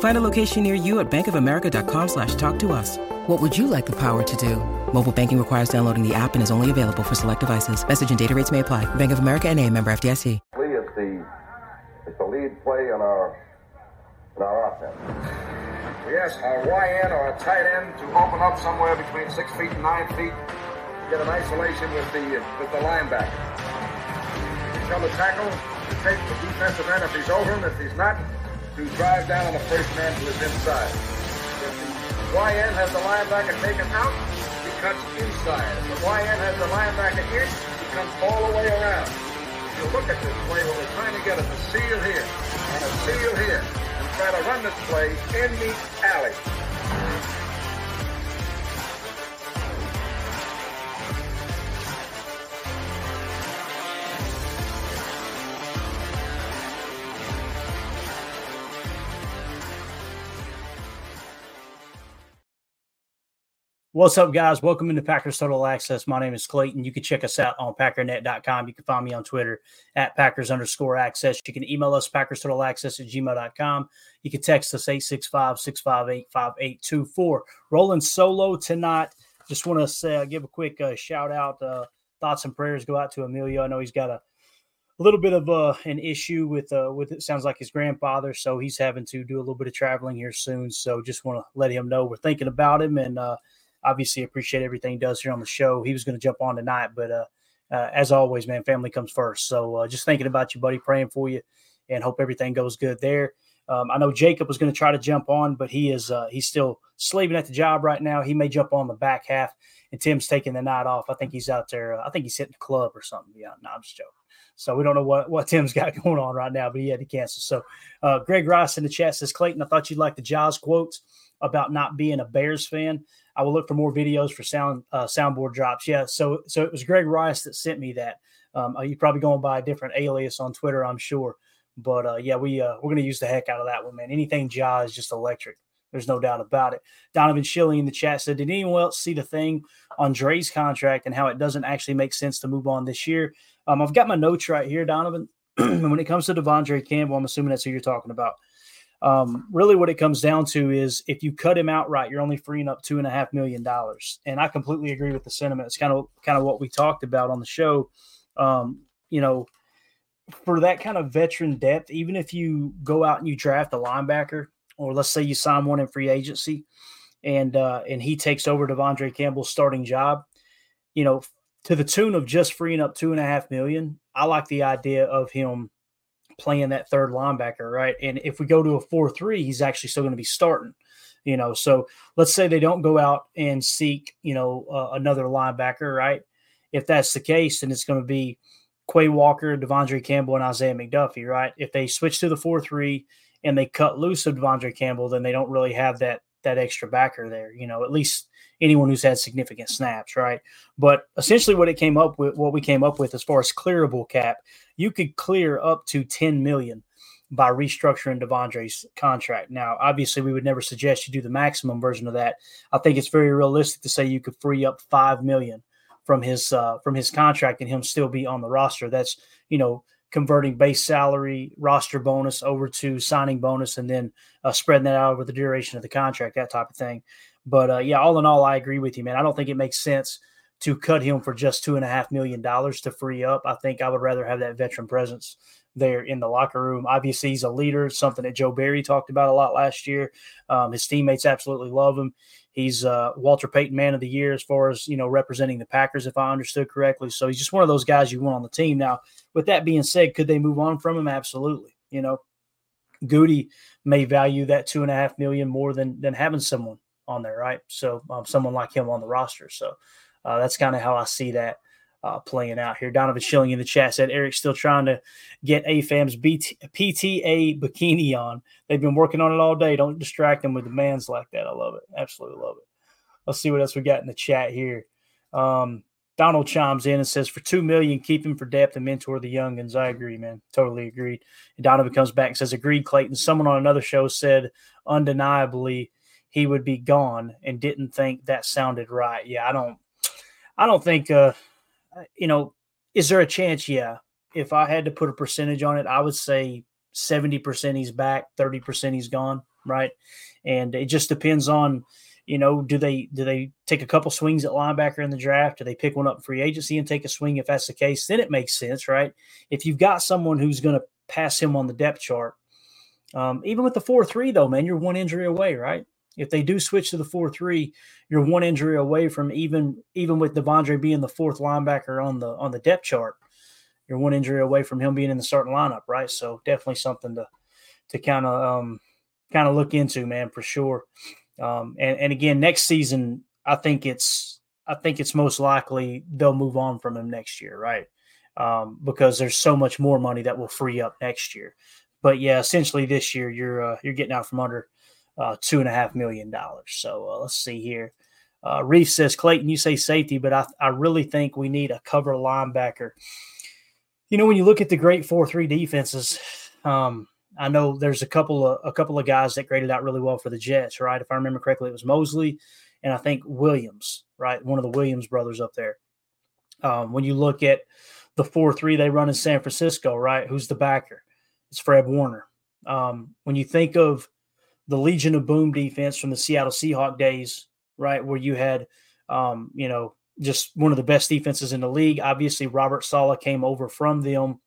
Find a location near you at bankofamerica.com slash talk to us. What would you like the power to do? Mobile banking requires downloading the app and is only available for select devices. Message and data rates may apply. Bank of America and a member FDIC. Lee is the, is the lead play in our, in our offense. We ask our YN or a tight end to open up somewhere between six feet and nine feet, to get an isolation with the with the linebacker. Tell the tackle to take the defensive end if he's over him. If he's not, to drive down on the first man to his inside. If the YN has the linebacker taken out, he cuts inside. If the YN has the linebacker in, he comes all the way around. If you look at this play, what we're trying to get is a seal here and a seal here and try to run this play in the alley. What's up, guys? Welcome into Packers Total Access. My name is Clayton. You can check us out on packernet.com. You can find me on Twitter at Packers underscore access. You can email us Packers Total Access at gmail.com. You can text us 865 658 5824. Rolling solo tonight. Just want to say, uh, give a quick uh, shout out. Uh, thoughts and prayers go out to Emilio. I know he's got a, a little bit of uh, an issue with uh, with it sounds like his grandfather, so he's having to do a little bit of traveling here soon. So just want to let him know we're thinking about him and uh, obviously appreciate everything he does here on the show. He was going to jump on tonight, but uh, uh, as always, man, family comes first. So uh, just thinking about you, buddy, praying for you, and hope everything goes good there. Um, I know Jacob was going to try to jump on, but he is uh, he's still slaving at the job right now. He may jump on the back half, and Tim's taking the night off. I think he's out there. Uh, I think he's hitting the club or something. Yeah, no, I'm just joking. So we don't know what, what Tim's got going on right now, but he had to cancel. So uh, Greg Rice in the chat says, Clayton, I thought you'd like the Jaws quotes about not being a Bears fan. I will look for more videos for sound uh, soundboard drops. Yeah, so so it was Greg Rice that sent me that. Um, uh, you're probably going by a different alias on Twitter, I'm sure. But uh, yeah, we uh, we're gonna use the heck out of that one, man. Anything Jaw is just electric. There's no doubt about it. Donovan Schilling in the chat said, "Did anyone else see the thing on Dre's contract and how it doesn't actually make sense to move on this year?" Um, I've got my notes right here, Donovan. And when it comes to De'Vondre Campbell, I'm assuming that's who you're talking about. Um, really, what it comes down to is if you cut him outright, you're only freeing up two and a half million dollars. And I completely agree with the sentiment. It's kind of kind of what we talked about on the show. Um, you know, for that kind of veteran depth, even if you go out and you draft a linebacker, or let's say you sign one in free agency, and uh, and he takes over De'Vondre Campbell's starting job, you know, to the tune of just freeing up two and a half million. I like the idea of him playing that third linebacker, right? And if we go to a 4 3, he's actually still going to be starting, you know. So let's say they don't go out and seek, you know, uh, another linebacker, right? If that's the case, then it's going to be Quay Walker, De'Vondre Campbell, and Isaiah McDuffie, right? If they switch to the 4 3 and they cut loose of De'Vondre Campbell, then they don't really have that that extra backer there, you know, at least anyone who's had significant snaps, right? But essentially what it came up with what we came up with as far as clearable cap, you could clear up to 10 million by restructuring De'Vondre's contract. Now, obviously, we would never suggest you do the maximum version of that. I think it's very realistic to say you could free up five million from his uh, from his contract and him still be on the roster. That's you know converting base salary, roster bonus over to signing bonus, and then uh, spreading that out over the duration of the contract, that type of thing. But uh, yeah, all in all, I agree with you, man. I don't think it makes sense to cut him for just two and a half million dollars to free up. I think I would rather have that veteran presence there in the locker room. Obviously, he's a leader, something that Joe Barry talked about a lot last year. Um, his teammates absolutely love him. He's uh, Walter Payton Man of the Year as far as you know representing the Packers, if I understood correctly. So he's just one of those guys you want on the team. Now, with that being said, could they move on from him? Absolutely. You know, Gutey may value that two and a half million more than than having someone on there, right? So um, someone like him on the roster. So uh, that's kind of how I see that uh, playing out here. Donovan Schilling in the chat said Eric's still trying to get AFAM's BT, PTA bikini on. They've been working on it all day. Don't distract them with demands like that. I love it. Absolutely love it. Let's see what else we got in the chat here. Um, Donald chimes in and says, "For two million, keep him for depth and mentor the youngins." I agree, man. Totally agreed. And Donovan comes back and says, "Agreed, Clayton." Someone on another show said, undeniably, he would be gone, and didn't think that sounded right. Yeah, I don't. I don't think. Uh, you know, is there a chance? Yeah. If I had to put a percentage on it, I would say 70% he's back, 30% he's gone, right? And it just depends on, you know, do they do they take a couple swings at linebacker in the draft? Do they pick one up free agency and take a swing? If that's the case, then it makes sense, right? If you've got someone who's going to pass him on the depth chart, um, even with the four three though, man, you're one injury away, right? If they do switch to the four three, you're one injury away from even even with De'Vondre being the fourth linebacker on the on the depth chart. You're one injury away from him being in the starting lineup, right? So definitely something to to kind of um, kind of look into, man, for sure. Um, and and again, next season, I think it's I think it's most likely they'll move on from him next year, right? Um, because there's so much more money that will free up next year. But yeah, essentially this year you're uh, you're getting out from under uh, two and a half million dollars. So uh, let's see here. Uh, Reef says, Clayton, you say safety, but I, I really think we need a cover linebacker. You know, when you look at the great four three defenses, um, I know there's a couple of a couple of guys that graded out really well for the Jets, right? If I remember correctly, it was Mosley and I think Williams, right? One of the Williams brothers up there. Um, when you look at the four three they run in San Francisco, right? Who's the backer? It's Fred Warner. Um, when you think of the Legion of Boom defense from the Seattle Seahawk days, right, where you had, um, you know, just one of the best defenses in the league. Obviously, Robert Saleh came over from them,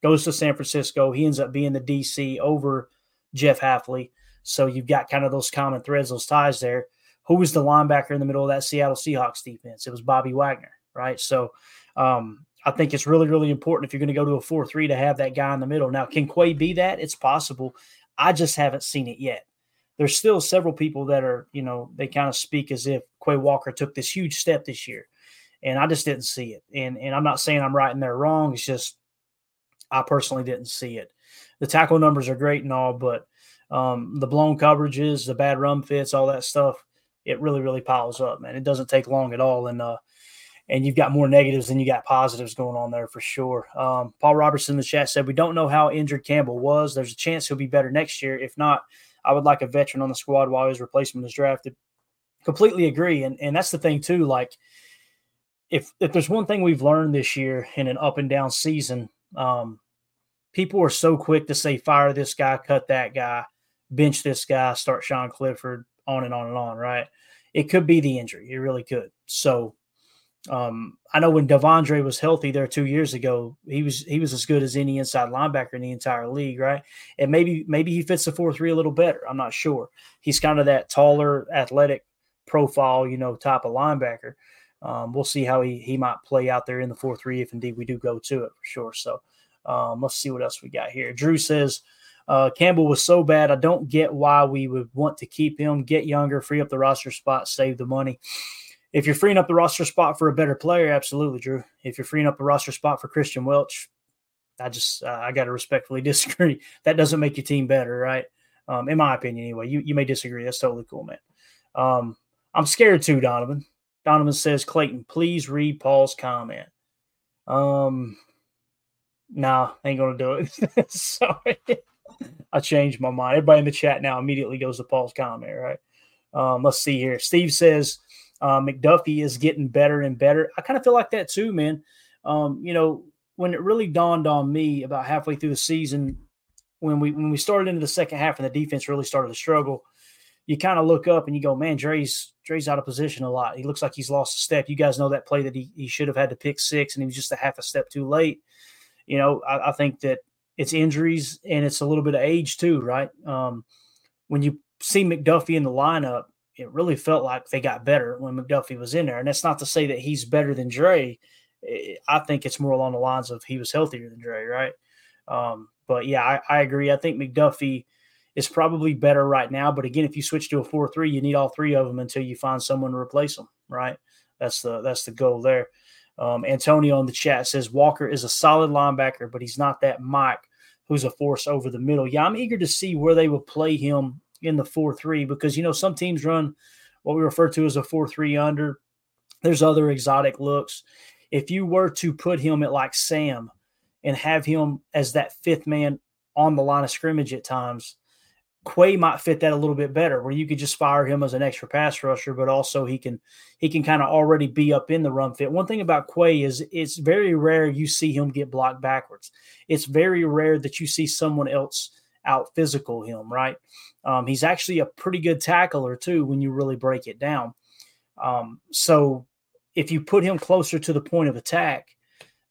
goes to San Francisco. He ends up being the DC over Jeff Hafley. So you've got kind of those common threads, those ties there. Who was the linebacker in the middle of that Seattle Seahawks defense? It was Bobby Wagner, right? So um, I think it's really, really important if you're going to go to a 4 3 to have that guy in the middle. Now, can Quay be that? It's possible. I just haven't seen it yet there's still several people that are, you know, they kind of speak as if Quay Walker took this huge step this year. And I just didn't see it. And and I'm not saying I'm right and they're wrong. It's just I personally didn't see it. The tackle numbers are great and all, but um, the blown coverages, the bad run fits, all that stuff, it really, really piles up, man. It doesn't take long at all. And uh and you've got more negatives than you got positives going on there for sure. Um, Paul Robertson in the chat said, We don't know how injured Campbell was. There's a chance he'll be better next year. If not, I would like a veteran on the squad while his replacement is drafted. Completely agree. And and that's the thing too. Like if if there's one thing we've learned this year in an up and down season, um, people are so quick to say fire this guy, cut that guy, bench this guy, start Sean Clifford, on and on and on, right? It could be the injury. It really could. So um, I know when De'Vondre was healthy there two years ago, he was he was as good as any inside linebacker in the entire league, right? And maybe maybe he fits the four three a little better. I'm not sure. He's kind of that taller, athletic profile, you know, type of linebacker. Um, we'll see how he he might play out there in the four three if indeed we do go to it for sure. So um, let's see what else we got here. Drew says. Uh, Campbell was so bad. I don't get why we would want to keep him, get younger, free up the roster spot, save the money if you're freeing up the roster spot for a better player, absolutely, Drew. If you're freeing up the roster spot for Christian Welch, I just uh, I got to respectfully disagree. That doesn't make your team better, right? Um, in my opinion, anyway. You you may disagree. That's totally cool, man. Um, I'm scared too, Donovan. Donovan says, Clayton, please read Paul's comment. Um, nah, ain't gonna do it. Sorry, I changed my mind. Everybody in the chat now immediately goes to Paul's comment, right? Um, let's see here. Steve says uh, McDuffie is getting better and better. I kind of feel like that too, man. Um, you know, when it really dawned on me about halfway through the season, when we when we started into the second half and the defense really started to struggle, you kind of look up and you go, man, Dre's Dre's out of position a lot. He looks like he's lost a step. You guys know that play that he, he should have had to pick six and he was just a half a step too late. You know, I, I think that it's injuries and it's a little bit of age too, right? Um, when you see McDuffie in the lineup, it really felt like they got better when McDuffie was in there. And that's not to say that he's better than Dre. I think it's more along the lines of he was healthier than Dre, right? Um, but yeah, I, I, agree. I think McDuffie is probably better right now. But again, if you switch to a four three, you need all three of them until you find someone to replace them, right? That's the that's the goal there. Um, Antonio in the chat says Walker is a solid linebacker, but he's not that Mike who's a force over the middle. Yeah, I'm eager to see where they will play him in the 4 3 because, you know, some teams run what we refer to as a 4 3 under. There's other exotic looks. If you were to put him at like Sam and have him as that fifth man on the line of scrimmage at times, Quay might fit that a little bit better, where you could just fire him as an extra pass rusher, but also he can he can kind of already be up in the run fit. One thing about Quay is it's very rare you see him get blocked backwards. It's very rare that you see someone else out physical him. Right? Um, he's actually a pretty good tackler too when you really break it down. Um, so if you put him closer to the point of attack,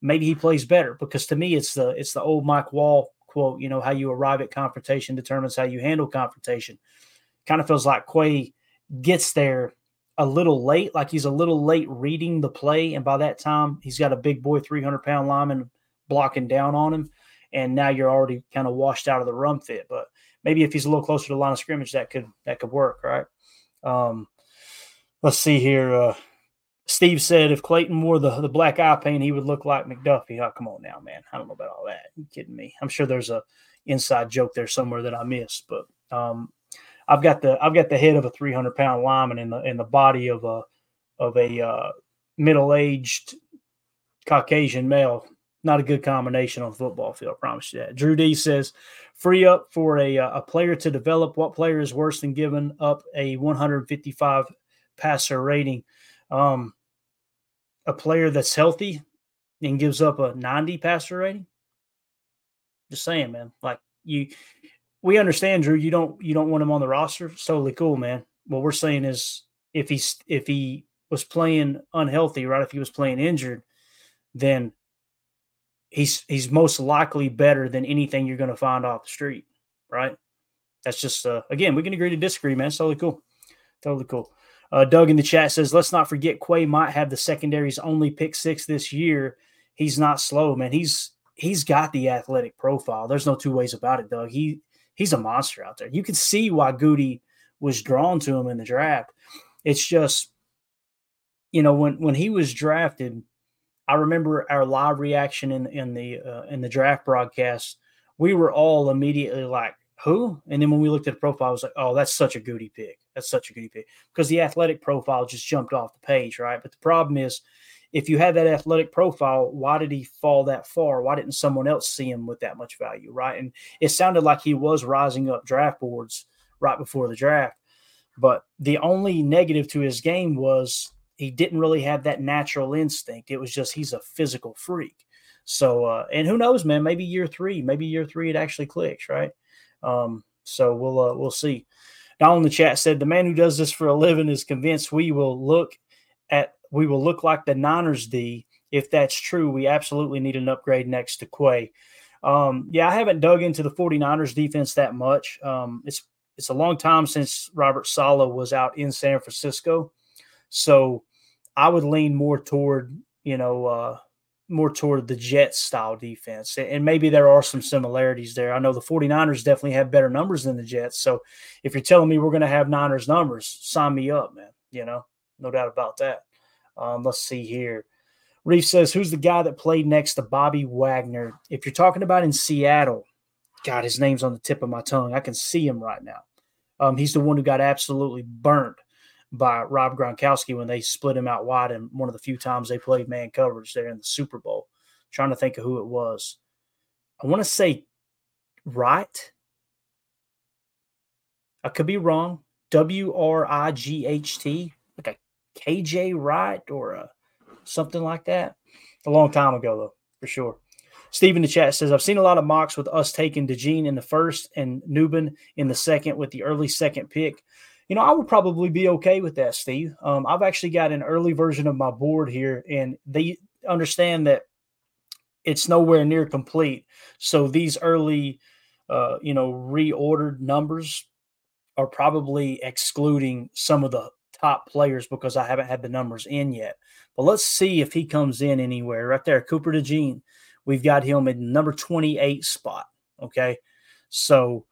maybe he plays better. Because to me, it's the it's the old Mike Wall quote, you know, how you arrive at confrontation determines how you handle confrontation. Kind of feels like Quay gets there a little late, like he's a little late reading the play. And by that time, he's got a big boy, 300 pound lineman blocking down on him. And now you're already kind of washed out of the run fit. But maybe if he's a little closer to the line of scrimmage, that could that could work, right? Um, let's see here. Uh, Steve said if Clayton wore the, the black eye paint, he would look like McDuffie. Oh, come on now, man. I don't know about all that. You kidding me? I'm sure there's a inside joke there somewhere that I missed, but um, I've got the I've got the head of a 300 pound lineman in the in the body of a of a uh, middle aged Caucasian male. Not a good combination on the football field. I promise you that. Drew D says, free up for a uh, a player to develop. What player is worse than giving up a 155 passer rating? Um, a player that's healthy and gives up a 90 passer rating. Just saying, man. Like you, we understand, Drew. You don't you don't want him on the roster. It's totally cool, man. What we're saying is, if he's if he was playing unhealthy, right? If he was playing injured, then he's he's most likely better than anything you're going to find off the street, right? That's just uh, again, we can agree to disagree, man. It's totally cool, totally cool. Uh, Doug in the chat says, let's not forget Quay might have the secondary's only pick six this year. He's not slow, man. He's he's got the athletic profile. There's no two ways about it, Doug. He he's a monster out there. You can see why Gutey was drawn to him in the draft. It's just, you know, when when he was drafted, I remember our live reaction in in the uh, in the draft broadcast. We were all immediately like, who? And then when we looked at the profile, I was like, oh, that's such a Gutey pick. That's such a Gutey pick because the athletic profile just jumped off the page, right? But the problem is, if you have that athletic profile, why did he fall that far? Why didn't someone else see him with that much value, right? And it sounded like he was rising up draft boards right before the draft. But the only negative to his game was he didn't really have that natural instinct. It was just he's a physical freak. So, uh, and who knows, man? Maybe year three, maybe year three, it actually clicks, right? Um, so we'll uh, we'll see. Now in the chat said the man who does this for a living is convinced we will look at we will look like the Niners D. If that's true, we absolutely need an upgrade next to Quay. Um, yeah, I haven't dug into the 49ers defense that much. Um, it's it's a long time since Robert Saleh was out in San Francisco. So I would lean more toward, you know, uh, more toward the Jets style defense. And maybe there are some similarities there. I know the 49ers definitely have better numbers than the Jets. So if you're telling me we're going to have Niners numbers, sign me up, man. You know, no doubt about that. Um, let's see here. Reef says, Who's the guy that played next to Bobby Wagner? If you're talking about in Seattle, God, his name's on the tip of my tongue. I can see him right now. Um, he's the one who got absolutely burnt by Rob Gronkowski when they split him out wide and one of the few times they played man coverage there in the Super Bowl. Trying to think of who it was. I want to say Wright. I could be wrong. W R I G H T, like a KJ Wright or a, something like that. A long time ago, though, for sure. Steve in the chat says, I've seen a lot of mocks with us taking DeJean in the first and Nubin in the second with the early second pick you know, I would probably be okay with that, Steve. Um, I've actually got an early version of my board here, and they understand that it's nowhere near complete. So these early, uh, you know, reordered numbers are probably excluding some of the top players because I haven't had the numbers in yet. But let's see if he comes in anywhere. Right there, Cooper DeJean. We've got him in number 28 spot. Okay. So,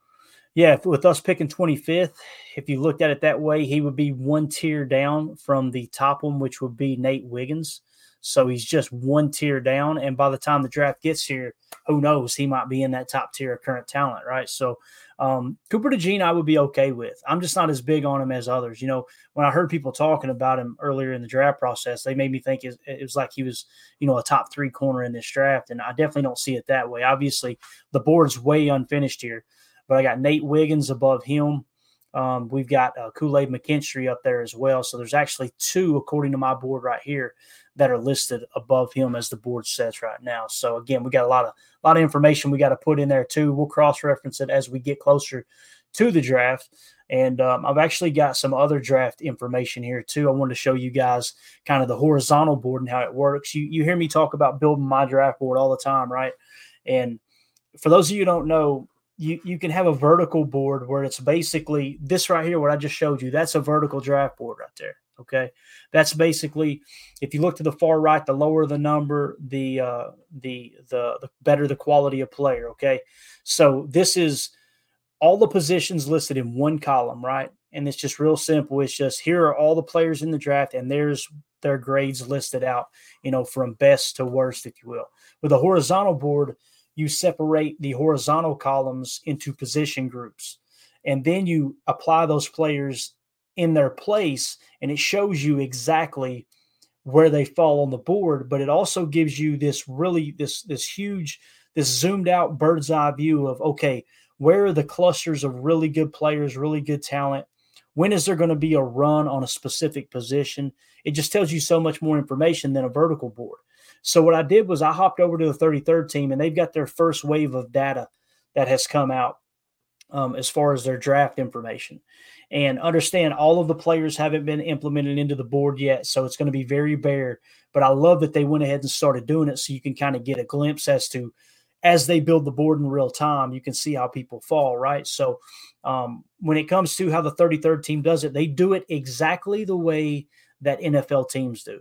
yeah, with us picking 25th, if you looked at it that way, he would be one tier down from the top one, which would be Nate Wiggins. So he's just one tier down. And by the time the draft gets here, who knows? He might be in that top tier of current talent, right? So um, Cooper DeJean, I would be okay with. I'm just not as big on him as others. You know, when I heard people talking about him earlier in the draft process, they made me think it, it was like he was, you know, a top three corner in this draft. And I definitely don't see it that way. Obviously, the board's way unfinished here, but I got Nate Wiggins above him. Um, we've got uh, Kool Aid McKinstry up there as well. So there's actually two, according to my board right here, that are listed above him as the board sets right now. So again, we got a lot of a lot of information we got to put in there too. We'll cross reference it as we get closer to the draft. And um, I've actually got some other draft information here too. I wanted to show you guys kind of the horizontal board and how it works. You you hear me talk about building my draft board all the time, right? And for those of you who don't know, you you can have a vertical board where it's basically this right here, what I just showed you. That's a vertical draft board right there. Okay, that's basically if you look to the far right, the lower the number, the uh, the the the better the quality of player. Okay, so this is all the positions listed in one column, right? And it's just real simple. It's just here are all the players in the draft, and there's their grades listed out, you know, from best to worst, if you will. With a horizontal board, you separate the horizontal columns into position groups, and then you apply those players in their place and it shows you exactly where they fall on the board but it also gives you this really this this huge this zoomed out bird's eye view of okay where are the clusters of really good players really good talent? When is there going to be a run on a specific position? It just tells you so much more information than a vertical board so what i did was i hopped over to the 33rd team and they've got their first wave of data that has come out um, as far as their draft information. And understand all of the players haven't been implemented into the board yet. So it's going to be very bare. But I love that they went ahead and started doing it so you can kind of get a glimpse as to as they build the board in real time, you can see how people fall, right? So um, when it comes to how the 33rd team does it, they do it exactly the way that NFL teams do.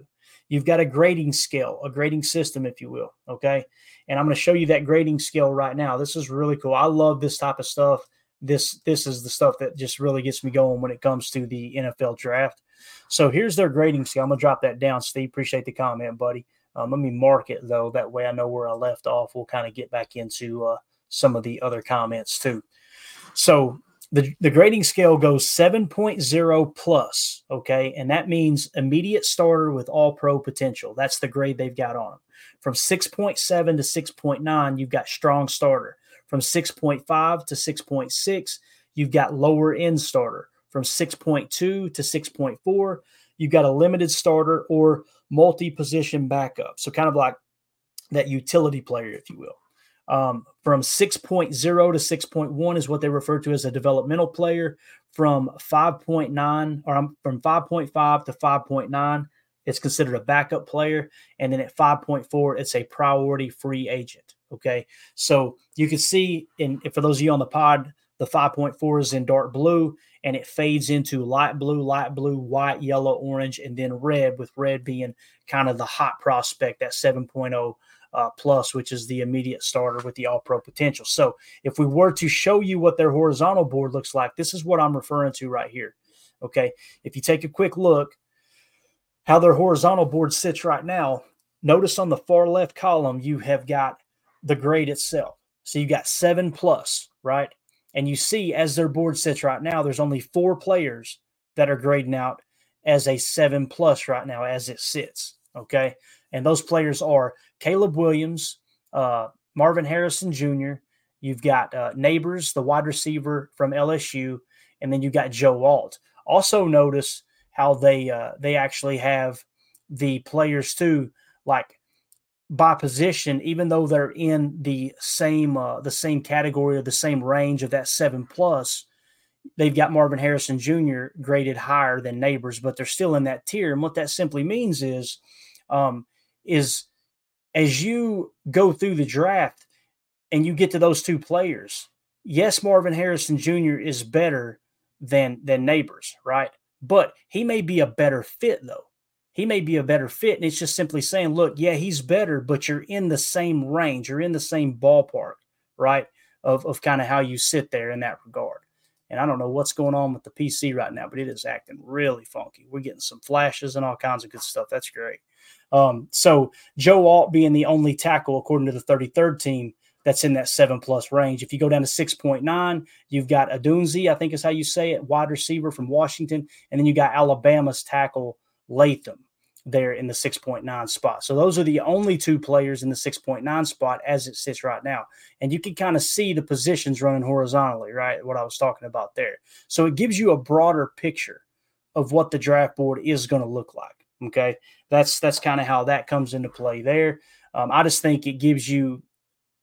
You've got a grading scale, a grading system, if you will. Okay. And I'm going to show you that grading scale right now. This is really cool. I love this type of stuff this this is the stuff that just really gets me going when it comes to the NFL draft. So here's their grading scale. I'm gonna drop that down, Steve. Appreciate the comment, buddy. Um, let me mark it though. That way I know where I left off. We'll kind of get back into uh, some of the other comments too. So the, the grading scale goes 7.0 plus, okay? And that means immediate starter with all pro potential. That's the grade they've got on them. From 6.7 to 6.9, you've got strong starter. From 6.5 to 6.6, you've got lower end starter. From 6.2 to 6.4, you've got a limited starter or multi position backup. So, kind of like that utility player, if you will. Um, from 6.0 to 6.1 is what they refer to as a developmental player. From 5.9 or from 5.5 to 5.9, it's considered a backup player. And then at 5.4, it's a priority free agent. Okay. So you can see in for those of you on the pod, the 5.4 is in dark blue and it fades into light blue, light blue, white, yellow, orange, and then red, with red being kind of the hot prospect, that 7.0 uh, plus, which is the immediate starter with the all pro potential. So if we were to show you what their horizontal board looks like, this is what I'm referring to right here. Okay. If you take a quick look, how their horizontal board sits right now, notice on the far left column, you have got the grade itself. So you got seven plus, right? And you see as their board sits right now, there's only four players that are grading out as a seven plus right now as it sits. Okay. And those players are Caleb Williams, uh, Marvin Harrison Jr., you've got uh, Nabers, the wide receiver from LSU, and then you've got Joe Alt. Also, notice how they uh, they actually have the players too, like by position, even though they're in the same uh, the same category or the same range of that seven plus, they've got Marvin Harrison Jr. graded higher than Nabers, but they're still in that tier. And what that simply means is, um, is as you go through the draft and you get to those two players, yes, Marvin Harrison Jr. is better than than Nabers, right? But he may be a better fit though. He may be a better fit, and it's just simply saying, look, yeah, he's better, but you're in the same range, you're in the same ballpark, right? Of of kind of how you sit there in that regard. And I don't know what's going on with the PC right now, but it is acting really funky. We're getting some flashes and all kinds of good stuff. That's great. Um, so Joe Alt being the only tackle according to the 33rd team that's in that seven plus range. If you go down to 6.9, you've got Odunze, I think is how you say it, wide receiver from Washington. And then you got Alabama's tackle Latham there in the 6.9 spot. So those are the only two players in the 6.9 spot as it sits right now. And you can kind of see the positions running horizontally, right? What I was talking about there. So it gives you a broader picture of what the draft board is going to look like. Okay. That's that's kind of how that comes into play there. Um, I just think it gives you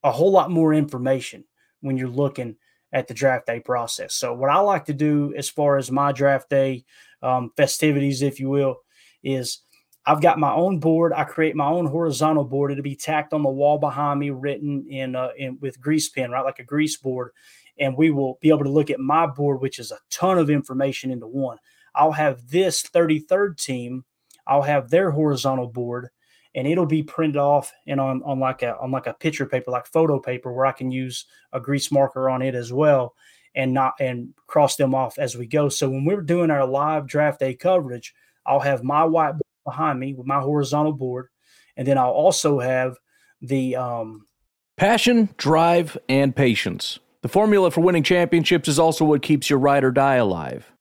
a whole lot more information when you're looking at the draft day process. So, what I like to do as far as my draft day um, festivities, if you will, is I've got my own board. I create my own horizontal board. It'll be tacked on the wall behind me, written in, uh, in with grease pen, right, like a grease board. And we will be able to look at my board, which is a ton of information into one. I'll have this 33rd team. I'll have their horizontal board, and it'll be printed off and on, on like a on like a picture paper, like photo paper, where I can use a grease marker on it as well and not and cross them off as we go. So when we're doing our live draft day coverage, I'll have my whiteboard behind me with my horizontal board, and then I'll also have the um, passion, drive, and patience. The formula for winning championships is also what keeps your ride or die alive.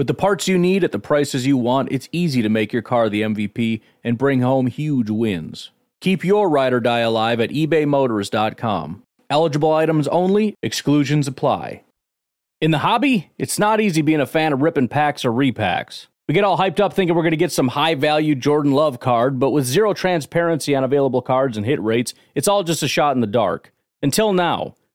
With the parts you need at the prices you want, it's easy to make your car the MVP and bring home huge wins. Keep your ride or die alive at ebaymotors.com. Eligible items only, exclusions apply. In the hobby, it's not easy being a fan of ripping packs or repacks. We get all hyped up thinking we're going to get some high value Jordan Love card, but with zero transparency on available cards and hit rates, it's all just a shot in the dark. Until now,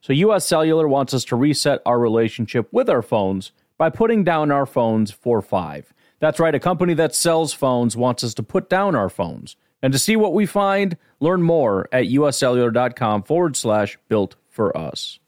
So US Cellular wants us to reset our relationship with our phones by putting down our phones for five. That's right, a company that sells phones wants us to put down our phones. And to see what we find, learn more at uscellular.com forward slash built for us.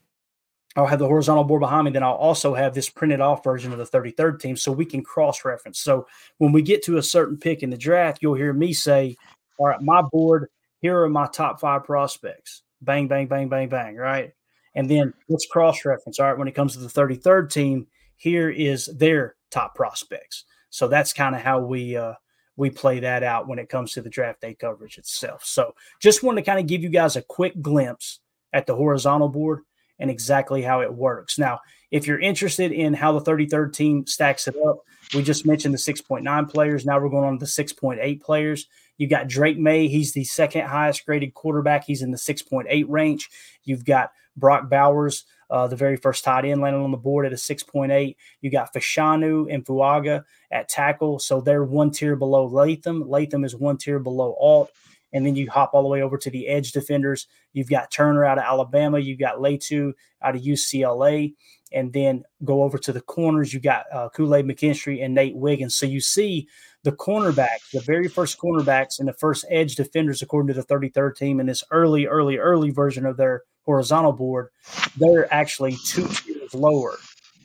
I'll have the horizontal board behind me. Then I'll also have this printed off version of the 33rd team so we can cross reference. So when we get to a certain pick in the draft, you'll hear me say, All right, my board, here are my top five prospects. Bang, bang, bang, bang, bang. Right. And then let's cross reference. All right. When it comes to the 33rd team, here is their top prospects. So that's kind of how we, uh, we play that out when it comes to the draft day coverage itself. So just wanted to kind of give you guys a quick glimpse at the horizontal board and exactly how it works. Now, if you're interested in how the 33rd team stacks it up, we just mentioned the 6.9 players. Now we're going on to the 6.8 players. You've got Drake Maye. He's the second highest graded quarterback. He's in the 6.8 range. You've got Brock Bowers uh, the very first tight end landing on the board at a 6.8. You got Fashanu and Fuaga at tackle. So they're one tier below Latham. Latham is one tier below Alt. And then you hop all the way over to the edge defenders. You've got Turner out of Alabama. You've got Latu out of UCLA. And then go over to the corners. You got uh, Kool Aid McKinstry and Nate Wiggins. So you see the cornerbacks, the very first cornerbacks and the first edge defenders, according to the 33rd team in this early, early, early version of their horizontal board, they're actually two tiers lower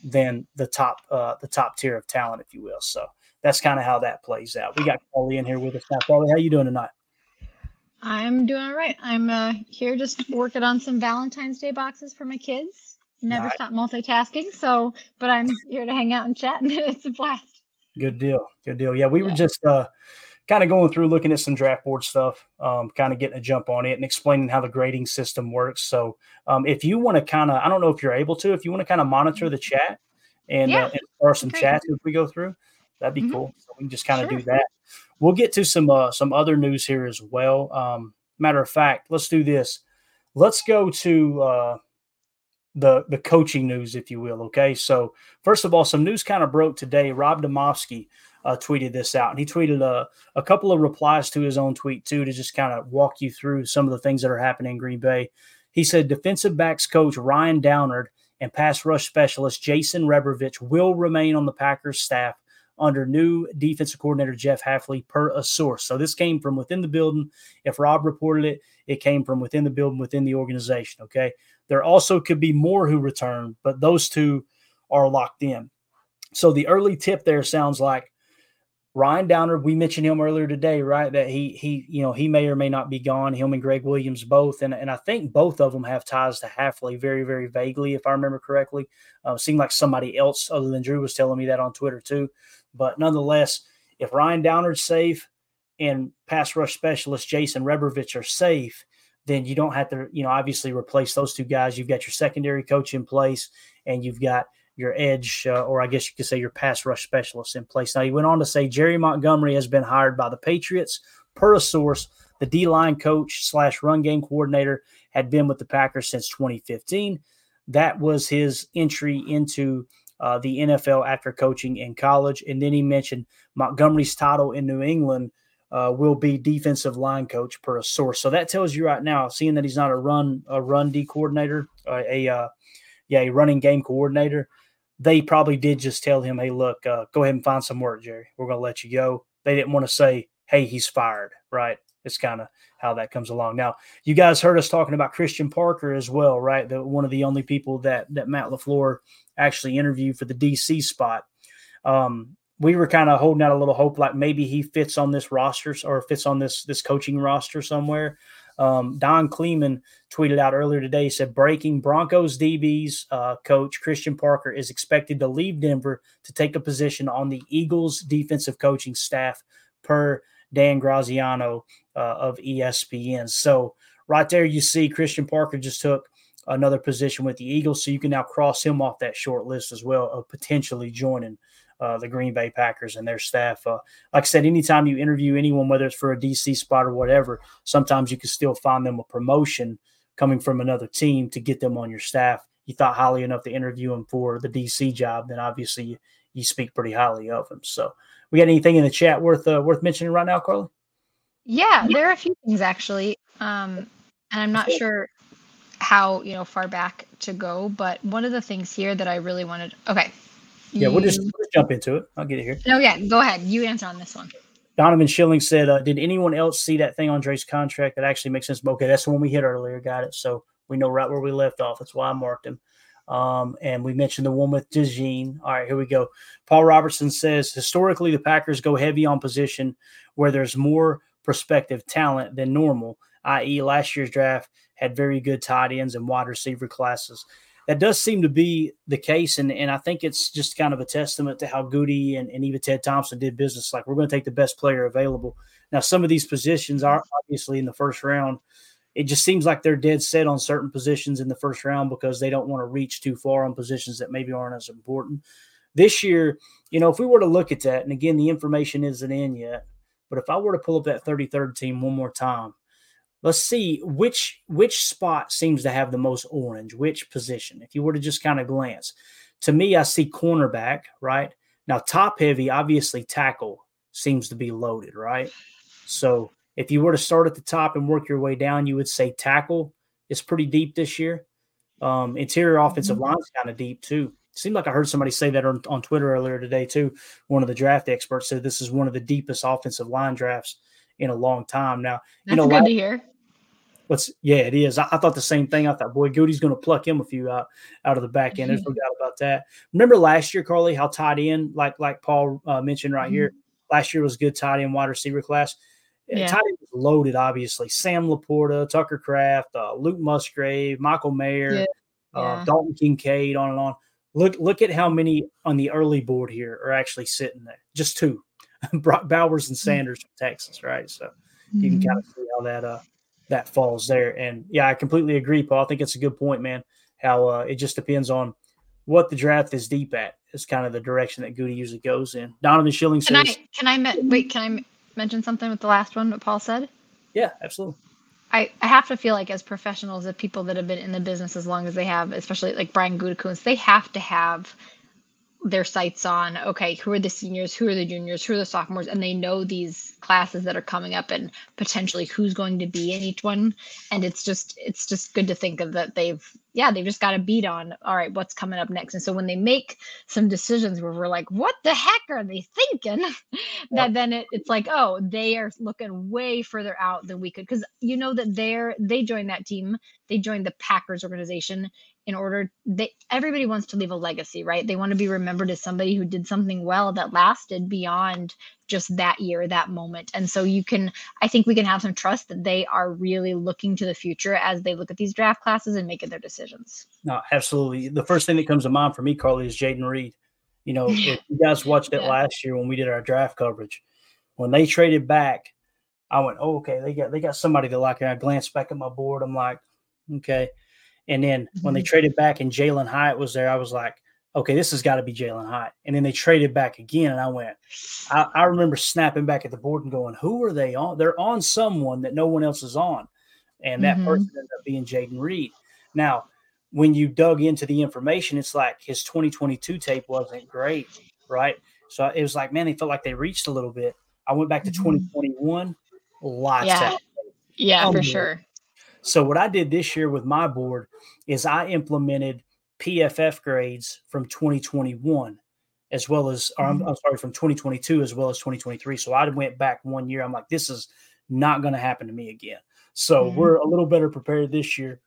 than the top, uh, the top tier of talent, if you will. So that's kind of how that plays out. We got Carly in here with us now. Carly, how you doing tonight? I'm doing all right. I'm uh, here just working on some Valentine's Day boxes for my kids. Never nice. stop multitasking. So, but I'm here to hang out and chat, and it's a blast. Good deal. Good deal. Yeah, we were just uh, kind of going through looking at some draft board stuff, um, kind of getting a jump on it and explaining how the grading system works. So, um, if you want to kind of, I don't know if you're able to, if you want to kind of monitor the chat and, yeah. uh, and start some chats if we go through, that'd be mm-hmm. cool. So we can just kind of sure. do that. We'll get to some uh, some other news here as well. Um, matter of fact, let's do this. Let's go to uh, the the coaching news, if you will. Okay, so first of all, some news kind of broke today. Rob Demovsky uh, tweeted this out, and he tweeted a, a couple of replies to his own tweet too to just kind of walk you through some of the things that are happening in Green Bay. He said defensive backs coach Ryan Downard and pass rush specialist Jason Rebrovich will remain on the Packers staff under new defensive coordinator Jeff Hafley per a source. So this came from within the building. If Rob reported it, it came from within the building, within the organization. Okay. There also could be more who return, but those two are locked in. So the early tip there sounds like Ryan Downard. We mentioned him earlier today, right? That he he you know he may or may not be gone. Him and Greg Williams both, and and I think both of them have ties to Hafley, very very vaguely, if I remember correctly. Uh, seemed like somebody else other than Drew was telling me that on Twitter too. But nonetheless, if Ryan Downard's safe and pass rush specialist Jason Rebrovich are safe, then you don't have to, you know, obviously replace those two guys. You've got your secondary coach in place, and you've got your edge, uh, or I guess you could say your pass rush specialist in place. Now, he went on to say Jerry Montgomery has been hired by the Patriots. Per a source, the D line coach slash run game coordinator had been with the Packers since 2015. That was his entry into uh, the NFL after coaching in college. And then he mentioned Montgomery's title in New England uh, will be defensive line coach per a source. So that tells you right now, seeing that he's not a run a run D coordinator, uh, a uh, yeah a running game coordinator, they probably did just tell him, hey, look, uh, go ahead and find some work, Jerry. We're going to let you go. They didn't want to say, hey, he's fired, right? It's kind of how that comes along. Now, you guys heard us talking about Christian Parker as well, right? The, one of the only people that that Matt LaFleur actually interviewed for the DC spot. Um, we were kind of holding out a little hope, like maybe he fits on this roster or fits on this this coaching roster somewhere. Um, Don Kleeman tweeted out earlier today. Said, "Breaking Broncos DBs uh, coach Christian Parker is expected to leave Denver to take a position on the Eagles defensive coaching staff." Per Dan Graziano uh, of ESPN. So right there, you see Christian Parker just took another position with the Eagles, so you can now cross him off that short list as well of potentially joining uh, the Green Bay Packers and their staff. Uh, like I said, anytime you interview anyone, whether it's for a DC spot or whatever, sometimes you can still find them a promotion coming from another team to get them on your staff. You thought highly enough to interview them for the DC job, then obviously you, you speak pretty highly of them. So, we got anything in the chat worth uh, worth mentioning right now, Carly? Yeah, there are a few things actually, um, and I'm not sure how you know far back to go, but one of the things here that I really wanted. Okay, yeah, we'll just, we'll just jump into it. I'll get it here. No, yeah, go ahead. You answer on this one. Donovan Schilling said, uh, "Did anyone else see that thing on Dre's contract that actually makes sense?" Okay, that's the one we hit earlier. Got it. So we know right where we left off. That's why I marked him. Um, and we mentioned the one with DeJean. All right, here we go. Paul Robertson says historically the Packers go heavy on position where there's more prospective talent than normal, i.e., last year's draft had very good tight ends and wide receiver classes that does seem to be the case. And, and I think it's just kind of a testament to how Gutey and, and even Ted Thompson did business. Like, we're going to take the best player available. Now, some of these positions are obviously in the first round. It just seems like they're dead set on certain positions in the first round because they don't want to reach too far on positions that maybe aren't as important. This year, you know, if we were to look at that, and again, the information isn't in yet, but if I were to pull up that 33rd team one more time, let's see which which spot seems to have the most orange, which position. If you were to just kind of glance, to me, I see cornerback, right? Now, top heavy, obviously tackle seems to be loaded, right? So if you were to start at the top and work your way down, you would say tackle is pretty deep this year. Um, interior offensive mm-hmm. line's kind of deep too. seemed like I heard somebody say that on, on Twitter earlier today too. One of the draft experts said this is one of the deepest offensive line drafts in a long time. Now, That's you know, good to hear. What's yeah, it is. I, I, thought the same thing. I thought, boy, Gutey's going to pluck him a few out out of the back end. There's no doubt about that. Remember last year, Carly, how tied in, like like Paul uh, mentioned right mm-hmm. here, last year was good tight end wide receiver class. Yeah. Tight end was loaded, obviously. Sam LaPorta, Tucker Kraft, uh, Luke Musgrave, Michael Mayer, yeah. Uh. Dalton Kincaid, on and on. Look, look at how many on the early board here are actually sitting there. Just two, Brock Bowers and mm-hmm. Sanders from Texas, right? So mm-hmm. you can kind of see how that uh that falls there. And yeah, I completely agree, Paul. I think it's a good point, man. How uh, it just depends on what the draft is deep at. Is kind of the direction that Gutey usually goes in. Donovan Schilling says, "Can I? Can I? Wait? Can I mention something with the last one? What Paul said? Yeah, absolutely. I, I have to feel like as professionals, the people that have been in the business as long as they have, especially like Brian Gutekunst, they have to have their sights on okay who are the seniors who are the juniors who are the sophomores and they know these classes that are coming up and potentially who's going to be in each one. And it's just it's just good to think of that they've yeah they've just got a beat on all right what's coming up next. And so when they make some decisions where we're like what the heck are they thinking? That then it, it's like oh they are looking way further out than we could. Because you know that they're they joined that team they joined the packers organization in order they everybody wants to leave a legacy right? They want to be remembered as somebody who did something well that lasted beyond just that year that moment. And so you can i think we can have some trust that they are really looking to the future as they look at these draft classes and making their decisions. No absolutely. The first thing that comes to mind for me carly is Jayden Reed. You know if you guys watched it yeah. last year when we did our draft coverage when they traded back i went oh, okay they got they got somebody to like and i glanced back at my board. I'm like okay. And then when they mm-hmm. traded back and Jalin Hyatt was there, I was like, okay, this has got to be Jalin Hyatt. And then they traded back again, and I went, I, I, remember snapping back at the board and going, who are they on? They're on someone that no one else is on. And that mm-hmm. person ended up being Jayden Reed. Now, when you dug into the information, it's like his 2022 tape wasn't great, right? So it was like, man, they felt like they reached a little bit. I went back to mm-hmm. 2021, lots yeah. Yeah, for sure. So what I did this year with my board is I implemented PFF grades from 2021 as well as I'm, mm-hmm. I'm, sorry from 2022 as well as 2023. So I went back one year. I'm like, this is not going to happen to me again. So mm-hmm. we're a little better prepared this year.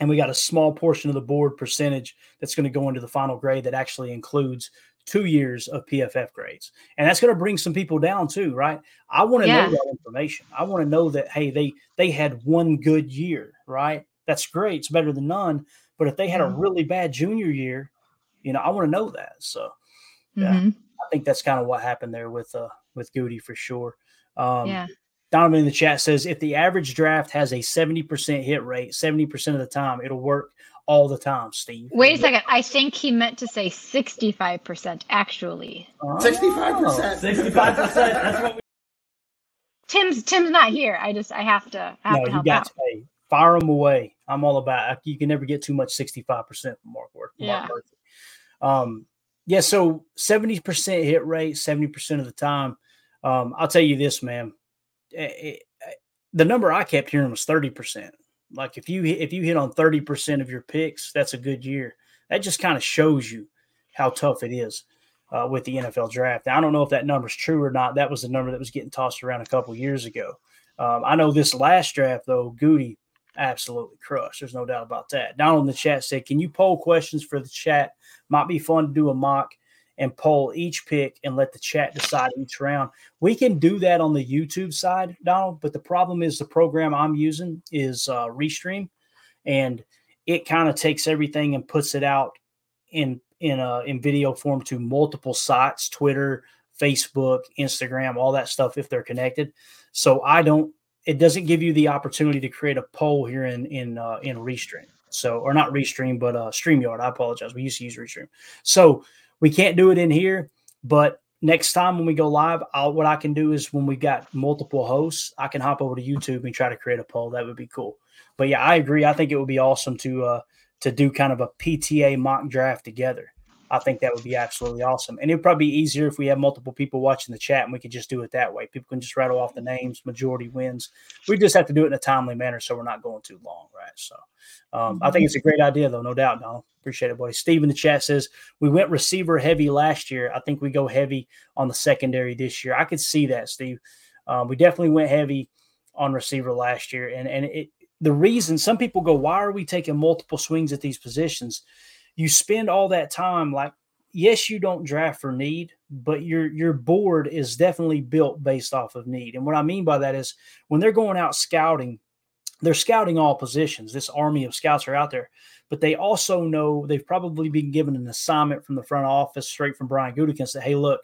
And we got a small portion of the board percentage that's going to go into the final grade that actually includes two years of PFF grades. And that's going to bring some people down too, right? I want to yeah. know that information. I want to know that hey, they they had one good year, right? That's great. It's better than none. But if they had a mm-hmm. really bad junior year, you know, I want to know that. So yeah, mm-hmm. I think that's kind of what happened there with uh with Gutey for sure. Um, yeah. Donovan in the chat says if the average draft has a 70% hit rate, 70% of the time, it'll work all the time, Steve. Wait a second. I think he meant to say 65% actually. 65%. 65%. That's what we Tim's Tim's not here. I just I have to I have no, to help you got out. to pay. Fire him away. I'm all about you can never get too much 65% from Mark Worth. Yeah. Um yeah, so 70% hit rate, 70% of the time. Um, I'll tell you this, man. It, it, the number I kept hearing was 30%. Like if you if you hit on 30% of your picks, that's a good year. That just kind of shows you how tough it is uh, with the NFL draft. Now, I don't know if that number's true or not. That was the number that was getting tossed around a couple years ago. Um, I know this last draft though, Gutey absolutely crushed. There's no doubt about that. Donald in the chat said, "Can you poll questions for the chat? Might be fun to do a mock." and poll each pick and let the chat decide each round. We can do that on the YouTube side, Donald, but the problem is the program I'm using is uh, Restream, and it kind of takes everything and puts it out in in a in video form to multiple sites, Twitter, Facebook, Instagram, all that stuff if they're connected. So I don't. It doesn't give you the opportunity to create a poll here in in uh, in Restream. So or not Restream, but uh, Streamyard. I apologize. We used to use Restream. So we can't do it in here, but next time when we go live, I'll, what I can do is when we got multiple hosts, I can hop over to YouTube and try to create a poll. That would be cool. But yeah, I agree. I think it would be awesome to uh, to do kind of a PTA mock draft together. I think that would be absolutely awesome. And it'd probably be easier if we have multiple people watching the chat and we could just do it that way. People can just rattle off the names, majority wins. We just have to do it in a timely manner so we're not going too long, right? So um, I think it's a great idea, though, no doubt. No, appreciate it, buddy. Steve in the chat says we went receiver heavy last year. I think we go heavy on the secondary this year. I could see that, Steve. Um, we definitely went heavy on receiver last year, and and it, the reason some people go, why are we taking multiple swings at these positions? You spend all that time like yes you don't draft for need but your your board is definitely built based off of need. And what i mean by that is when they're going out scouting they're scouting all positions. This army of scouts are out there but they also know they've probably been given an assignment from the front office straight from brian gutekunst that hey look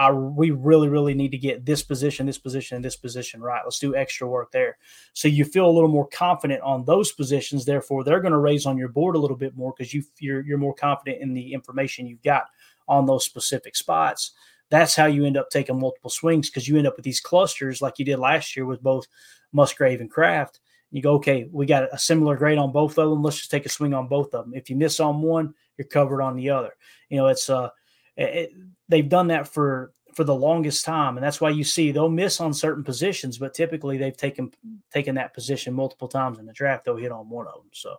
I, we really, really need to get this position, this position, and this position right. Let's do extra work there. So you feel a little more confident on those positions. Therefore, they're going to raise on your board a little bit more because you you're, you're more confident in the information you've got on those specific spots. That's how you end up taking multiple swings because you end up with these clusters like you did last year with both Musgrave and Kraft. You go, okay, we got a similar grade on both of them. Let's just take a swing on both of them. If you miss on one, you're covered on the other. You know, it's uh it, they've done that for for the longest time, and that's why you see they'll miss on certain positions, but typically they've taken taken that position multiple times in the draft. They'll hit on one of them. So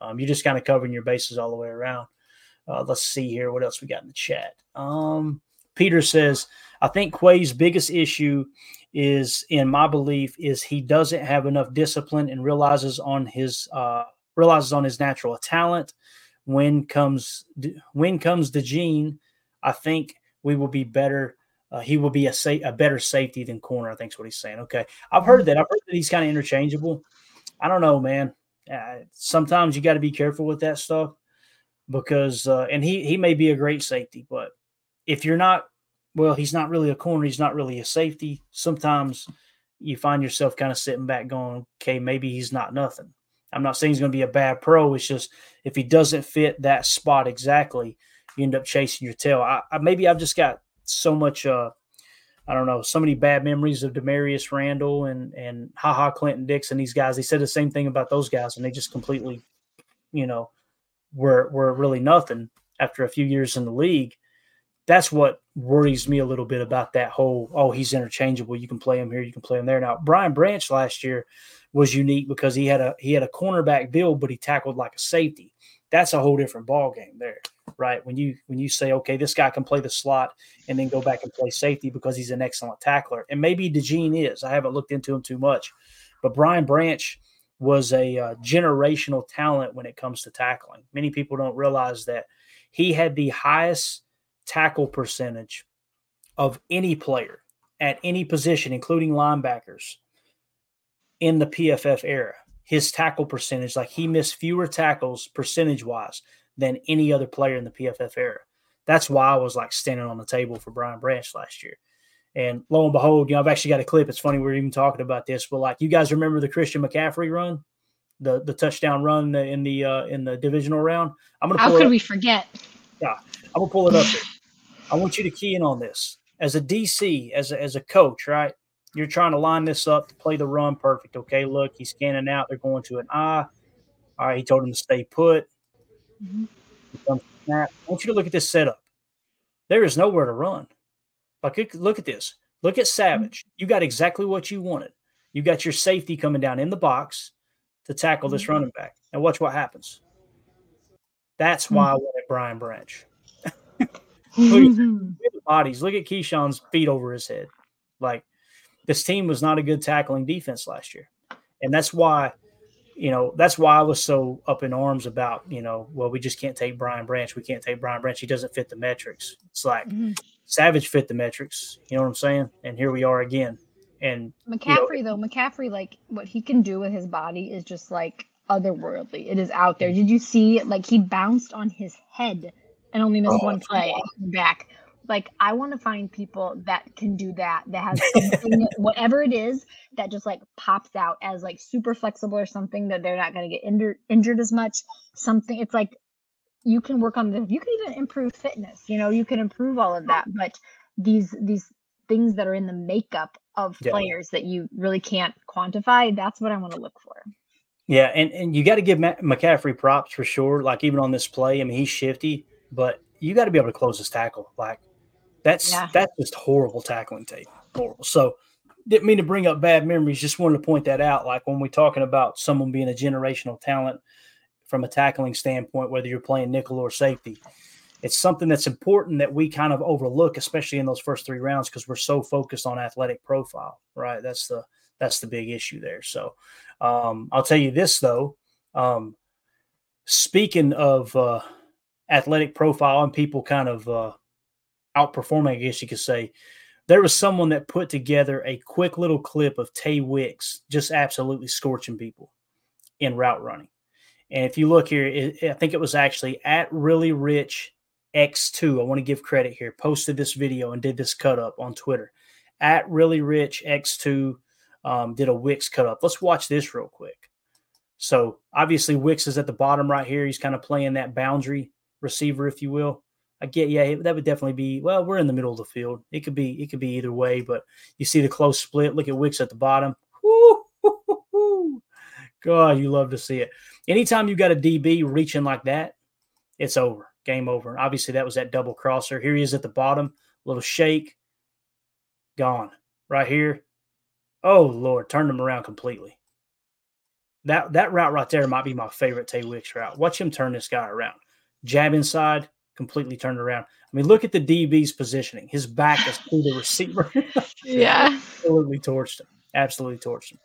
um, you're just kind of covering your bases all the way around. Uh, let's see here what else we got in the chat. Um, Peter says, I think Quay's biggest issue is, in my belief, is he doesn't have enough discipline and realizes on his uh, realizes on his natural talent. When comes when comes the gene I think we will be better. Uh, he will be a sa- a better safety than corner. I think is what he's saying. Okay, I've heard that. I've heard that he's kind of interchangeable. I don't know, man. Uh, sometimes you got to be careful with that stuff because, uh, and he he may be a great safety, but if you're not, well, he's not really a corner. He's not really a safety. Sometimes you find yourself kind of sitting back, going, "Okay, maybe he's not nothing." I'm not saying he's going to be a bad pro. It's just if he doesn't fit that spot exactly, you end up chasing your tail. I, I maybe I've just got so much uh I don't know, so many bad memories of Damarious Randall and and Ha Ha Clinton Dix and these guys. They said the same thing about those guys, and they just completely, you know, were were really nothing after a few years in the league. That's what worries me a little bit about that whole. Oh, he's interchangeable. You can play him here, you can play him there. Now, Brian Branch last year was unique because he had a he had a cornerback build, but he tackled like a safety. That's a whole different ball game there right? When you when you say, okay, this guy can play the slot and then go back and play safety because he's an excellent tackler, and maybe DeJean is. I haven't looked into him too much, but Brian Branch was a uh, generational talent when it comes to tackling. Many people don't realize that he had the highest tackle percentage of any player at any position, including linebackers, in the PFF era. His tackle percentage, like he missed fewer tackles percentage wise than any other player in the PFF era. That's why I was like standing on the table for Brian Branch last year. And lo and behold, you know, I've actually got a clip. It's funny we're even talking about this, but like you guys remember the Christian McCaffrey run, the the touchdown run in the in the, uh, in the divisional round. I'm gonna. How could we forget? Yeah, I'm gonna pull it up. Here. I want you to key in on this as a DC, as a, as a coach, right? You're trying to line this up to play the run perfect. Okay, look, he's scanning out. They're going to an eye. All right, he told him to stay put. Mm-hmm. I want you to look at this setup. There is nowhere to run. Like, look at this. Look at Savage. You got exactly what you wanted. You got your safety coming down in the box to tackle this mm-hmm. running back. And watch what happens. That's why I wanted Brian Branch. look, at, the bodies. Look at Keisean's feet over his head. Like this team was not a good tackling defense last year. And that's why you know, that's why I was so up in arms about, you know, well, we just can't take Brian Branch. We can't take Brian Branch. He doesn't fit the metrics. It's like mm-hmm. Savage fit the metrics. You know what I'm saying? And here we are again. And McCaffrey, you know, though, McCaffrey, like what he can do with his body is just like otherworldly. It is out there. Did you see, like, he bounced on his head and only missed oh, one play back? Like I want to find people that can do that that has something whatever it is that just like pops out as like super flexible or something that they're not going to get injured injured as much something it's like you can work on the you can even improve fitness you know you can improve all of that but these these things that are in the makeup of Yeah. players that you really can't quantify. That's what I want to look for. Yeah, and, and you got to give Matt McCaffrey props for sure. Like even on this play, I mean he's shifty, but you got to be able to close his tackle. Like that's Yeah. that's just horrible tackling tape. Horrible. So didn't mean to bring up bad memories. Just wanted to point that out. Like when we're talking about someone being a generational talent from a tackling standpoint, whether you're playing nickel or safety, it's something that's important that we kind of overlook, especially in those first three rounds, because we're so focused on athletic profile. Right. That's the that's the big issue there. So um, I'll tell you this though. Um, speaking of uh, athletic profile and people kind of uh, outperforming, I guess you could say, there was someone that put together a quick little clip of Tay Wicks just absolutely scorching people in route running. And if you look here, it, I think it was actually at Really Rich X2. I want to give credit here. Posted this video and did this cut up on Twitter. At Really Rich X2 um, did a Wicks cut up. Let's watch this real quick. So obviously Wicks is at the bottom right here. He's kind of playing that boundary receiver, if you will. I get, yeah, that would definitely be. Well, we're in the middle of the field. It could be, it could be either way. But you see the close split. Look at Wicks at the bottom. Woo. God, you love to see it. Anytime you got a DB reaching like that, it's over. Game over. Obviously, that was that double crosser. Here he is at the bottom. Little shake. Gone. Right here. Oh Lord, turned him around completely. That that route right there might be my favorite Tay Wicks route. Watch him turn this guy around. Jab inside, completely turned around. I mean, look at the DB's positioning. His back is to the receiver. Yeah. Absolutely torched him. Absolutely torched him.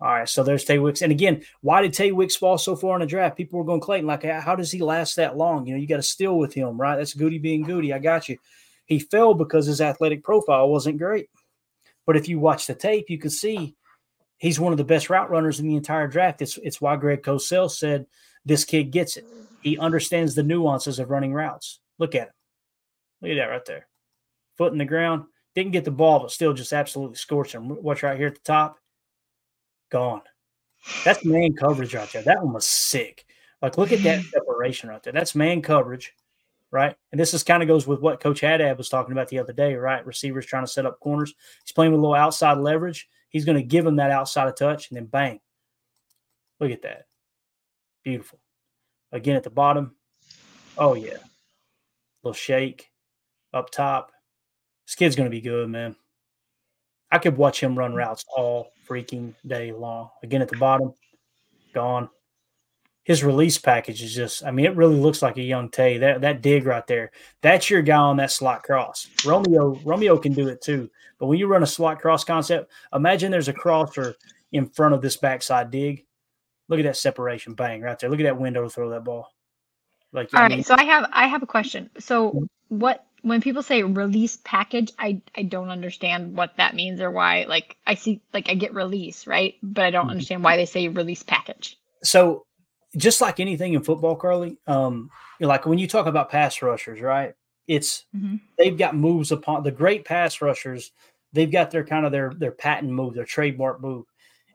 All right, so there's Tay Wicks. And again, why did Tay Wicks fall so far in the draft? People were going Clayton, like, how does he last that long? You know, you got to steal with him, right? That's Gutey being Gutey. I got you. He fell because his athletic profile wasn't great. But if you watch the tape, you can see he's one of the best route runners in the entire draft. It's it's why Greg Cosell said this kid gets it. He understands the nuances of running routes. Look at him. Look at that right there. Foot in the ground. Didn't get the ball, but still just absolutely scorched him. Watch right here at the top. Gone. That's man coverage right there. That one was sick. Like, look at that mm-hmm. separation right there. That's man coverage, right? And this is kind of goes with what Coach Haddad was talking about the other day, right? Receivers trying to set up corners. He's playing with a little outside leverage. He's going to give him that outside of touch, and then bang. Look at that. Beautiful. Again at the bottom. Oh, yeah. Little shake up top. This kid's to be good, man. I could watch him run routes all freaking day long. Again at the bottom, gone. His release package is just, I mean, it really looks like a young Tay. That that dig right there, that's your guy on that slot cross. Romeo, Romeo can do it too. But when you run a slot cross concept, imagine there's a crosser in front of this backside dig. Look at that separation, bang, right there. Look at that window to throw that ball. Like, All I right. So I have I have a question. So what when people say release package, I I don't understand what that means or why. Like I see like I get release, right? But I don't Mhm. understand why they say release package. so just like anything in football, Carly, um, like when you talk about pass rushers, right? It's Mhm. they've got moves upon the great pass rushers. They've got their kind of their their patent move, their trademark move,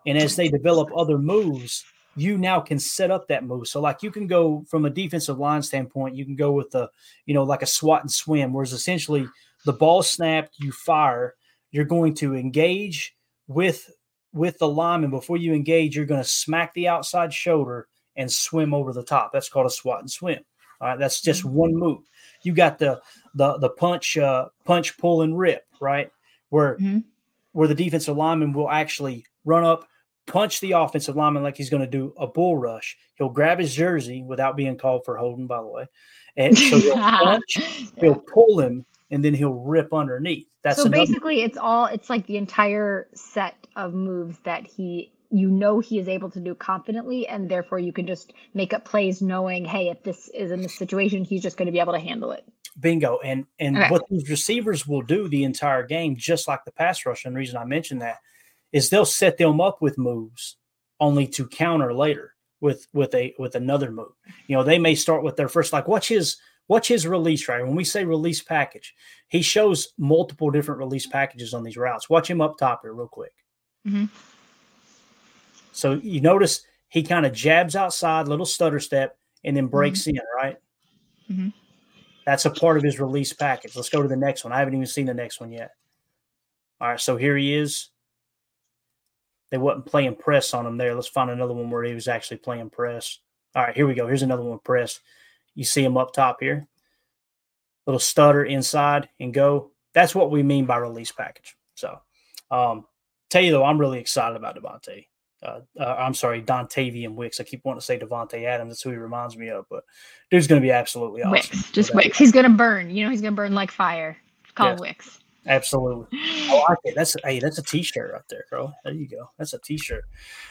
and as they develop other moves, you now can set up that move. So like you can go from a defensive line standpoint, you can go with the you know like a swat and swim, whereas essentially the ball snapped, you fire, you're going to engage with with the lineman before you engage. You're going to smack the outside shoulder and swim over the top. That's called a swat and swim. All right, that's just one move. You got the the the punch uh, punch pull and rip right where Mhm. where the defensive lineman will actually run up, punch the offensive lineman like he's going to do a bull rush. He'll grab his jersey without being called for holding, by the way, and so he'll punch, he'll pull him, and then he'll rip underneath. That's so another- basically it's all it's like the entire set of moves that he you know he is able to do confidently and therefore you can just make up plays knowing hey if this is in this situation he's just going to be able to handle it Bingo. And and Okay. what these receivers will do the entire game, just like the pass rush, and the reason I mentioned that is they'll set them up with moves only to counter later with with a with another move. You know, they may start with their first like watch his watch his release right. When we say release package, he shows multiple different release packages on these routes. Watch him up top here real quick. Mhm. So you notice he kind of jabs outside, little stutter step, and then breaks in, right? Mhm. That's a part of his release package. Let's go to the next one. I haven't even seen the next one yet. All right, so here he is. They wasn't playing press on him there. Let's find another one where he was actually playing press. All right, here we go. Here's another one press. You see him up top here. Little stutter inside and go. That's what we mean by release package. So, um, tell you though, I'm really excited about Devontae. Uh, uh, I'm sorry, Dontayvion Wicks. I keep wanting to say Davante Adams. That's who he reminds me of. But dude's going to be absolutely awesome. Wicks, just Wicks. He's going to burn. You know, he's going to burn like fire. Call yes. Wicks. Absolutely. I like it. That's hey, that's a t-shirt right there, girl. There you go. That's a t-shirt.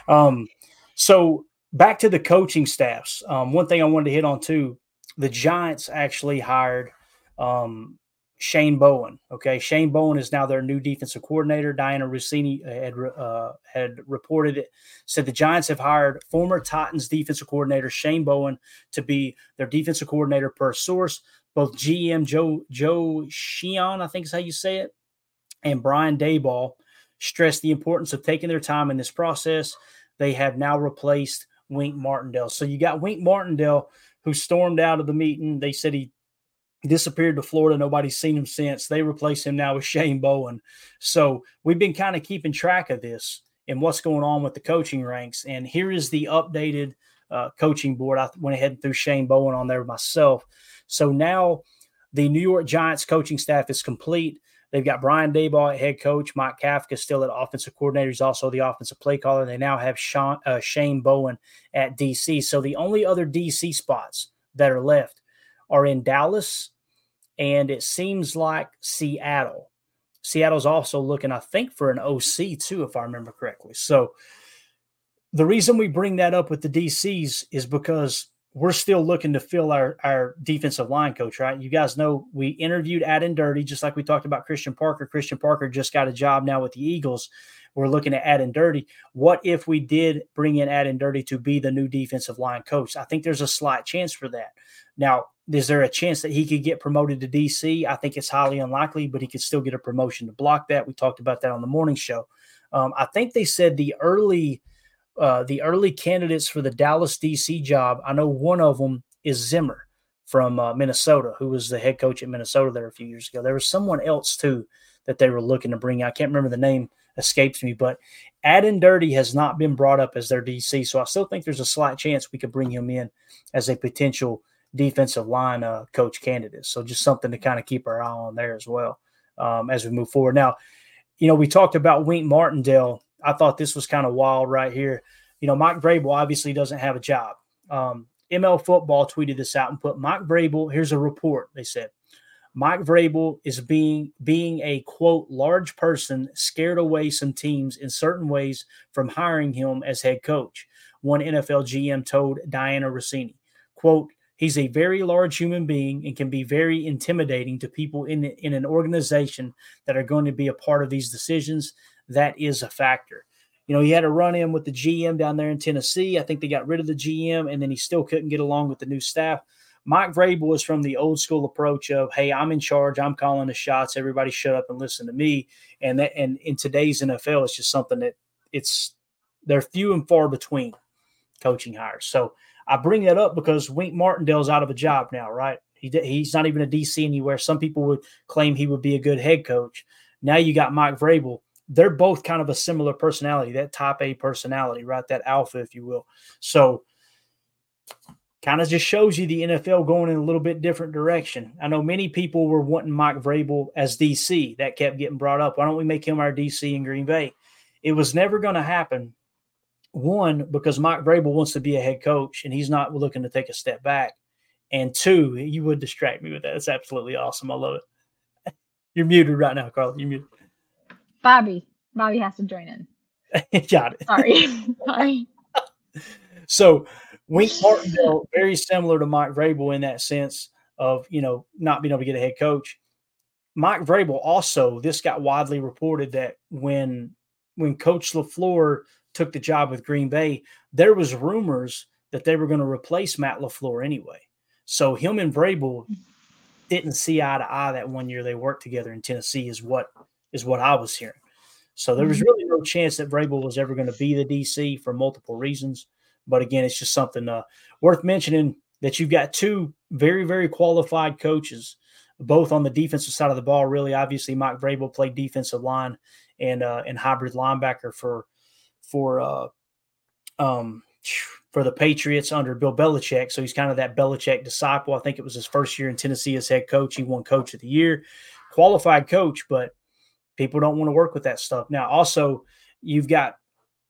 Um, so back to the coaching staffs. Um, one thing I wanted to hit on too, the Giants actually hired um, Shane Bowen. Okay, Shane Bowen is now their new defensive coordinator. Dianna Russini had uh, had reported it. Said the Giants have hired former Titans defensive coordinator Shane Bowen to be their defensive coordinator per source. Both GM Joe Joe Sheehan, I think is how you say it, and Brian Daboll stressed the importance of taking their time in this process. They have now replaced Wink Martindale. So you got Wink Martindale who stormed out of the meeting. They said he disappeared to Florida. Nobody's seen him since. They replace him now with Shane Bowen. So we've been kind of keeping track of this and what's going on with the coaching ranks. And here is the updated uh, coaching board. I went ahead and threw Shane Bowen on there myself. So now the New York Giants coaching staff is complete. They've got Brian Daboll at head coach, Mike Kafka still at offensive coordinator. He's also the offensive play caller. They now have Sean, uh, Shane Bowen at DC. So the only other DC spots that are left are in Dallas, and it seems like Seattle. Seattle's also looking, I think, for an OC too, if I remember correctly. So the reason we bring that up with the DCs is because we're still looking to fill our, our defensive line coach, right? You guys know we interviewed at and dirty, just like we talked about Christian Parker. Christian Parker just got a job now with the Eagles. We're looking at Aden Durde. What if we did bring in Aden Durde to be the new defensive line coach? I think there's a slight chance for that. Now, is there a chance that he could get promoted to DC? I think it's highly unlikely, but he could still get a promotion to block that. We talked about that on the morning show. Um, I think they said the early uh, the early candidates for the Dallas DC job. I know one of them is Zimmer from uh, Minnesota, who was the head coach at Minnesota there a few years ago. There was someone else too that they were looking to bring. I can't remember the name, escapes me, but Aden Durde has not been brought up as their DC, so I still think there's a slight chance we could bring him in as a potential defensive line uh, coach candidate. So just something to kind of keep our eye on there as well um, as we move forward. Now, you know, we talked about Wink Martindale. I thought this was kind of wild right here. You know, Mike Vrabel obviously doesn't have a job. Um, ML Football tweeted this out and put Mike Vrabel. Here's a report. They said Mike Vrabel is being being a quote large person scared away some teams in certain ways from hiring him as head coach. One NFL GM told Dianna Russini, quote, He's a very large human being and can be very intimidating to people in, in an organization that are going to be a part of these decisions. That is a factor. You know, he had a run in with the GM down there in Tennessee. I think they got rid of the GM and then he still couldn't get along with the new staff. Mike Vrabel was from the old school approach of, "Hey, I'm in charge. I'm calling the shots. Everybody, shut up and listen to me." And that, and in today's NFL, it's just something that it's they're few and far between coaching hires. So I bring that up because Wink Martindale's out of a job now, right? He, he's not even a DC anywhere. Some people would claim he would be a good head coach. Now you got Mike Vrabel. They're both kind of a similar personality, that top A personality, right? That alpha, if you will. So kind of just shows you the NFL going in a little bit different direction. I know many people were wanting Mike Vrabel as DC. That kept getting brought up. Why don't we make him our DC in Green Bay? It was never going to happen one, because Mike Vrabel wants to be a head coach and he's not looking to take a step back. And two, you would distract me with that. It's absolutely awesome. I love it. You're muted right now, Carl. You're muted. Bobby. Bobby has to join in. Got it. Sorry. Sorry. so Wink Martindale, very similar to Mike Vrabel in that sense of, you know, not being able to get a head coach. Mike Vrabel also, this got widely reported that when when Coach LaFleur took the job with Green Bay, there was rumors that they were going to replace Matt LaFleur anyway. So him and Vrabel mm-hmm. didn't see eye to eye that one year they worked together in Tennessee is what is what I was hearing. So there was mm-hmm. really no chance that Vrabel was ever going to be the DC for multiple reasons. But again, it's just something uh, worth mentioning. that you've got two very, very qualified coaches, both on the defensive side of the ball. Really, obviously, Mike Vrabel played defensive line and uh, and hybrid linebacker for for uh, um, for the Patriots under Bill Belichick. So he's kind of that Belichick disciple. I think it was his first year in Tennessee as head coach. He won Coach of the Year, qualified coach, but people don't want to work with that stuff. Now, also, you've got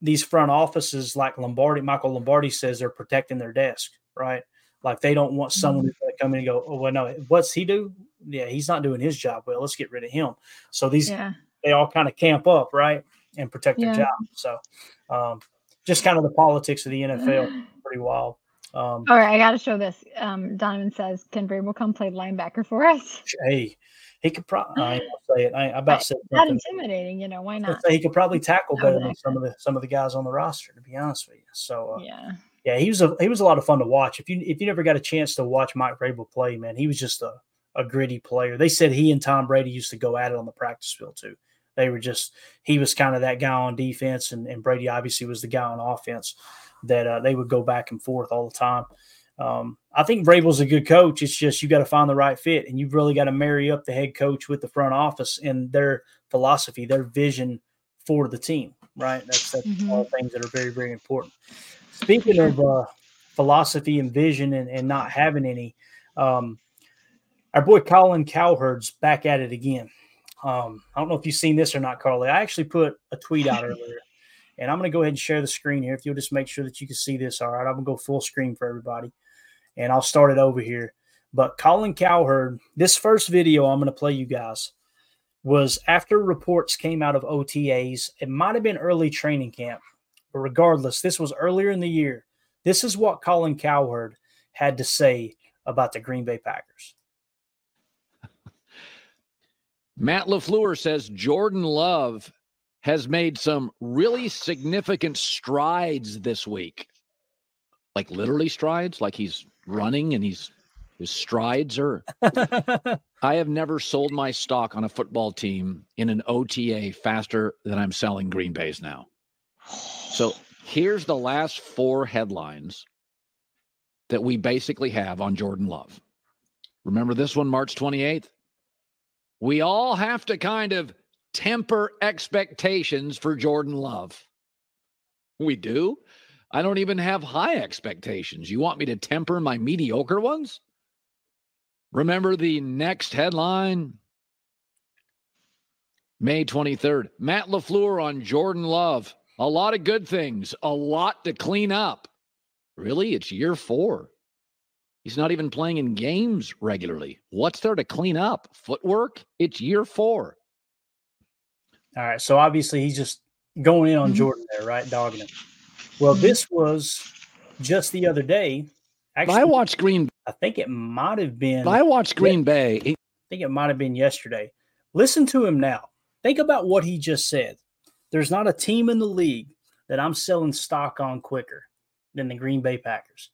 these front offices like Lombardi, Michael Lombardi says they're protecting their desk, right? Like they don't want someone mm-hmm. to come in and go, oh, well, no, what's he do? Yeah, he's not doing his job well. Let's get rid of him. So these, yeah. they all kind of camp up, right? And protect yeah. their job. So, um, just kind of the politics of the NFL, pretty wild. Um, all right, I got to show this. Um, Donovan says, "Can will come play linebacker for us?" Hey, he could probably. I gonna say it. I, about say not intimidating. You know why not? he could probably tackle better than some of the some of the guys on the roster. To be honest with you, so uh, yeah, yeah, he was a he was a lot of fun to watch. If you if you never got a chance to watch Mike Vrabel play, man, he was just a a gritty player. They said he and Tom Brady used to go at it on the practice field too. They were just he was kind of that guy on defense, and, and Brady obviously was the guy on offense that uh, they would go back and forth all the time. Um, I think Vrabel's a good coach. It's just you got to find the right fit, and you've really got to marry up the head coach with the front office and their philosophy, their vision for the team. Right? That's that's mm-hmm. all things that are very very important. Speaking of uh, philosophy and vision, and, and not having any, um, our boy Colin Cowherd's back at it again. Um, I don't know if you've seen this or not, Carly. I actually put a tweet out earlier, and I'm going to go ahead and share the screen here. If you'll just make sure that you can see this, all right. I'm going to go full screen for everybody, and I'll start it over here. But Colin Cowherd, this first video I'm going to play you guys was after reports came out of OTAs. It might have been early training camp, but regardless, this was earlier in the year. This is what Colin Cowherd had to say about the Green Bay Packers. Matt LaFleur says Jordan Love has made some really significant strides this week. Like literally strides, like he's running and he's his strides are. I have never sold my stock on a football team in an OTA faster than I'm selling Green Bay's now. So here's the last four headlines that we basically have on Jordan Love. Remember this one, March 28th? we all have to kind of temper expectations for Jordan Love. We do. I don't even have high expectations. You want me to temper my mediocre ones? Remember the next headline? May 23rd. Matt LaFleur on Jordan Love. A lot of good things, a lot to clean up. Really? It's year four. He's not even playing in games regularly. What's there to clean up? Footwork? It's year four. All right. So obviously he's just going in on mm-hmm. Jordan there, right? Dogging him. Well, this was just the other day. Actually, I watched Green. Bay. I think it might have been. I watched Green Bay. I think it might have been yesterday. Listen to him now. Think about what he just said. There's not a team in the league that I'm selling stock on quicker than the Green Bay Packers.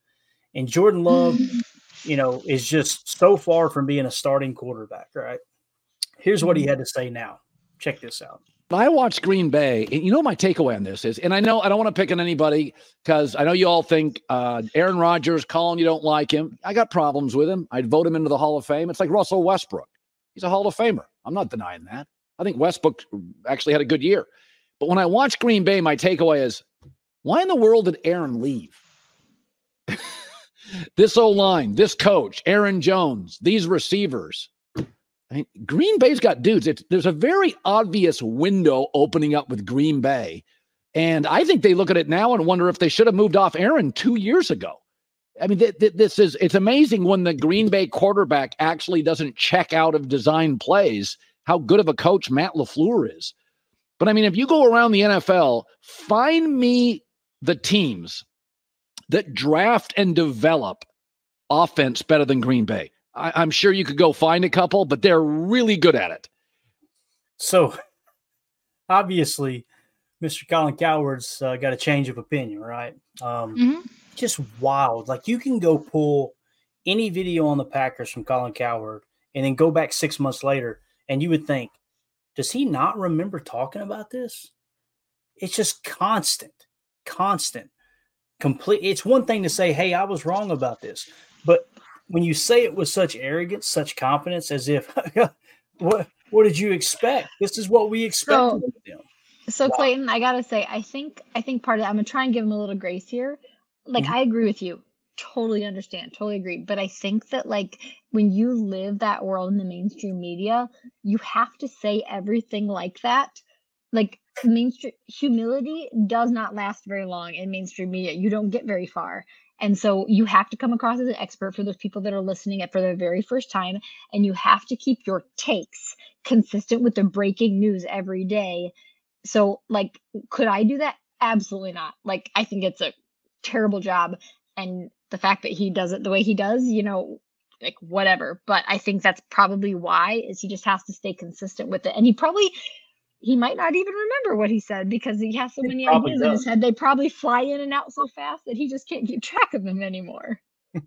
And Jordan Love, you know, is just so far from being a starting quarterback, right? Here's what he had to say now. Check this out. I watched Green Bay. And you know, my takeaway on this is, and I know I don't want to pick on anybody because I know you all think uh, Aaron Rodgers, Colin, you don't like him. I got problems with him. I'd vote him into the Hall of Fame. It's like Russell Westbrook. He's a Hall of Famer. I'm not denying that. I think Westbrook actually had a good year. But when I watch Green Bay, my takeaway is why in the world did Aaron leave? this O line, this coach, Aaron Jones, these receivers. Green Bay's got dudes. It's, there's a very obvious window opening up with Green Bay. And I think they look at it now and wonder if they should have moved off Aaron two years ago. I mean, th- th- this is it's amazing when the Green Bay quarterback actually doesn't check out of design plays, how good of a coach Matt LaFleur is. But I mean, if you go around the NFL, find me the teams that draft and develop offense better than Green Bay. I, am sure you could go find a couple, but they're really good at it. So obviously, Mr. Colin Cowherd's uh, got a change of opinion, right? Um, mm-hmm. Just wild. Like you can go pull any video on the Packers from Colin Coward, and then go back six months later, and you would think, does he not remember talking about this? It's just constant, constant complete it's one thing to say hey i was wrong about this But when you say it with such arrogance, such confidence, as if what what did you expect? This is what we expected so, them. So wow. Clayton, I gotta say, I think I think part of that, I'm gonna try and give him a little grace here. Like mm-hmm. I agree with you. Totally understand, totally agree. But I think that like when you live that world in the mainstream media, you have to say everything like that. Like mainstream humility does not last very long in mainstream media. You don't get very far. And so you have to come across as an expert for those people that are listening it for the very first time. And you have to keep your takes consistent with the breaking news every day. So, like, could I do that? Absolutely not. Like, I think it's a terrible job. And the fact that he does it the way he does, you know, like whatever. But I think that's probably why is he just has to stay consistent with it. And he probably he might not even remember what he said because he has so many ideas in his head. They probably fly in and out so fast that he just can't keep track of them anymore.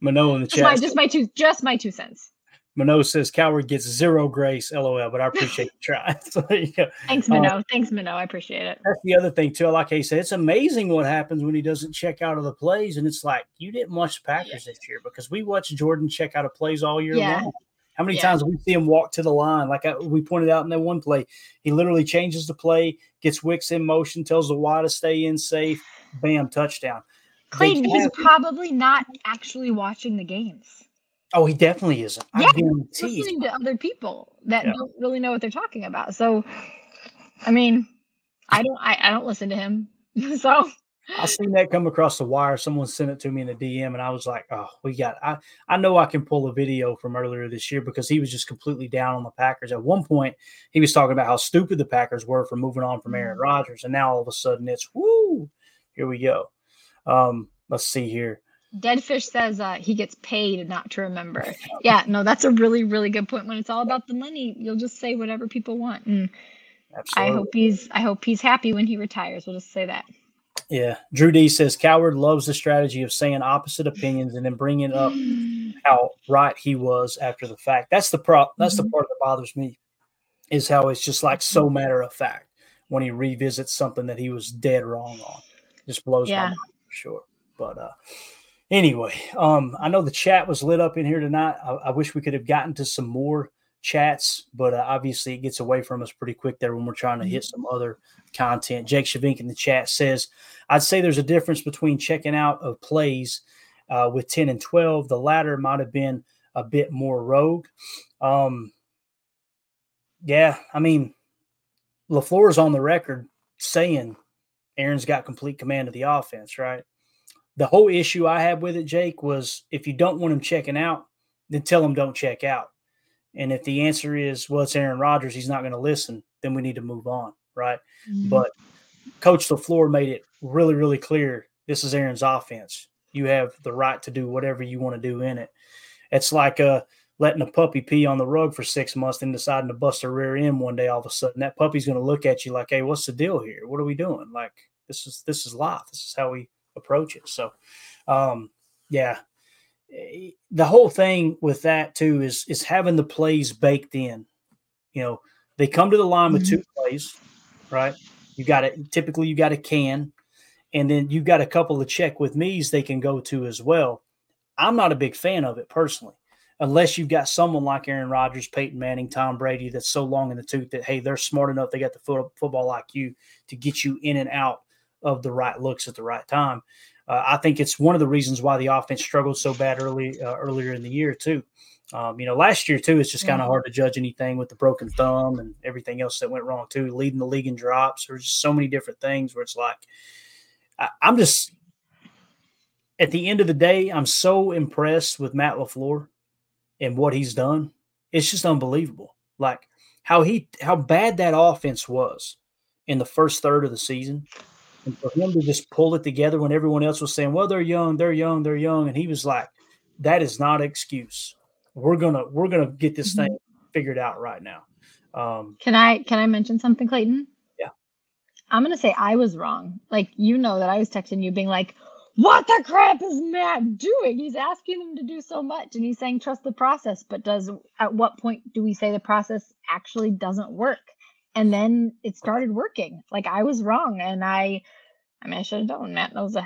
Mano in the just chat. My, just my two just my two cents. Mano says Coward gets zero grace, lol. But I appreciate the try. so there you go. Thanks, Mano. Uh, Thanks, Mano. I appreciate it. That's the other thing too. Like he said, it's amazing what happens when he doesn't check out of the plays, and it's like you didn't watch the Packers this year because we watched Jordan check out of plays all year yeah. long. How many yeah. times we see him walk to the line? Like I, we pointed out in that one play, he literally changes the play, gets Wicks in motion, tells the Y to stay in safe, bam, touchdown. Clayton, he's probably not actually watching the games. Oh, he definitely isn't. Yeah, I guarantee. Listening to other people that yeah. don't really know what they're talking about. So, I mean, I don't. I, I don't listen to him. so I seen that come across the wire. Someone sent it to me in the DM, and I was like, "Oh, we got." I I know I can pull a video from earlier this year because he was just completely down on the Packers. At one point, he was talking about how stupid the Packers were for moving on from Aaron mm. Rodgers, and now all of a sudden it's woo. Here we go. Um, let's see here. Deadfish says uh, he gets paid not to remember. Yeah, no, that's a really, really good point. When it's all about the money, you'll just say whatever people want. And Absolutely. I hope he's I hope he's happy when he retires. We'll just say that. Yeah. Drew D says Coward loves the strategy of saying opposite opinions and then bringing up how right he was after the fact. That's the pro. That's mm-hmm. the part that bothers me is how it's just like so matter of fact when he revisits something that he was dead wrong on. Just blows yeah. my mind for sure. But uh anyway, um, I know the chat was lit up in here tonight. I, I wish we could have gotten to some more chats, but uh, obviously it gets away from us pretty quick there when we're trying to hit some other content. Jake Shavink in the chat says, I'd say there's a difference between checking out of plays uh, with 10 and 12. The latter might have been a bit more rogue. Um, yeah, I mean, LaFleur is on the record saying Aaron's got complete command of the offense, right? The whole issue I had with it, Jake, was if you don't want him checking out, then tell him don't check out. And if the answer is, well, it's Aaron Rodgers, he's not going to listen, then we need to move on, right? Mm-hmm. But Coach LaFleur made it really, really clear this is Aaron's offense. You have the right to do whatever you want to do in it. It's like uh, letting a puppy pee on the rug for six months, then deciding to bust a rear end one day. All of a sudden, that puppy's going to look at you like, "Hey, what's the deal here? What are we doing? Like this is this is life. This is how we approach it." So, um, yeah, the whole thing with that too is is having the plays baked in. You know, they come to the line with two mm-hmm. plays, right? You got it. Typically, you got a can, and then you got a couple of check with me's they can go to as well. I'm not a big fan of it personally, unless you've got someone like Aaron Rodgers, Peyton Manning, Tom Brady that's so long in the tooth that hey, they're smart enough, they got the foot, football like you to get you in and out of the right looks at the right time. Uh, I think it's one of the reasons why the offense struggled so bad early uh, earlier in the year too. Um, you know, last year too, it's just kind of mm-hmm. hard to judge anything with the broken thumb and everything else that went wrong too. Leading the league in drops, there's just so many different things where it's like, I, I'm just at the end of the day, I'm so impressed with Matt LaFleur and what he's done. It's just unbelievable. Like how he how bad that offense was in the first third of the season. And for him to just pull it together when everyone else was saying, Well, they're young, they're young, they're young. And he was like, That is not an excuse we're gonna we're gonna get this mm-hmm. thing figured out right now. Um, can I can I mention something, Clayton? Yeah. I'm gonna say I was wrong. Like you know that I was texting you, being like, "What the crap is Matt doing? He's asking them to do so much, and he's saying trust the process. But does at what point do we say the process actually doesn't work? And then it started working. Like I was wrong, and I, I mean, I should have known. Matt knows a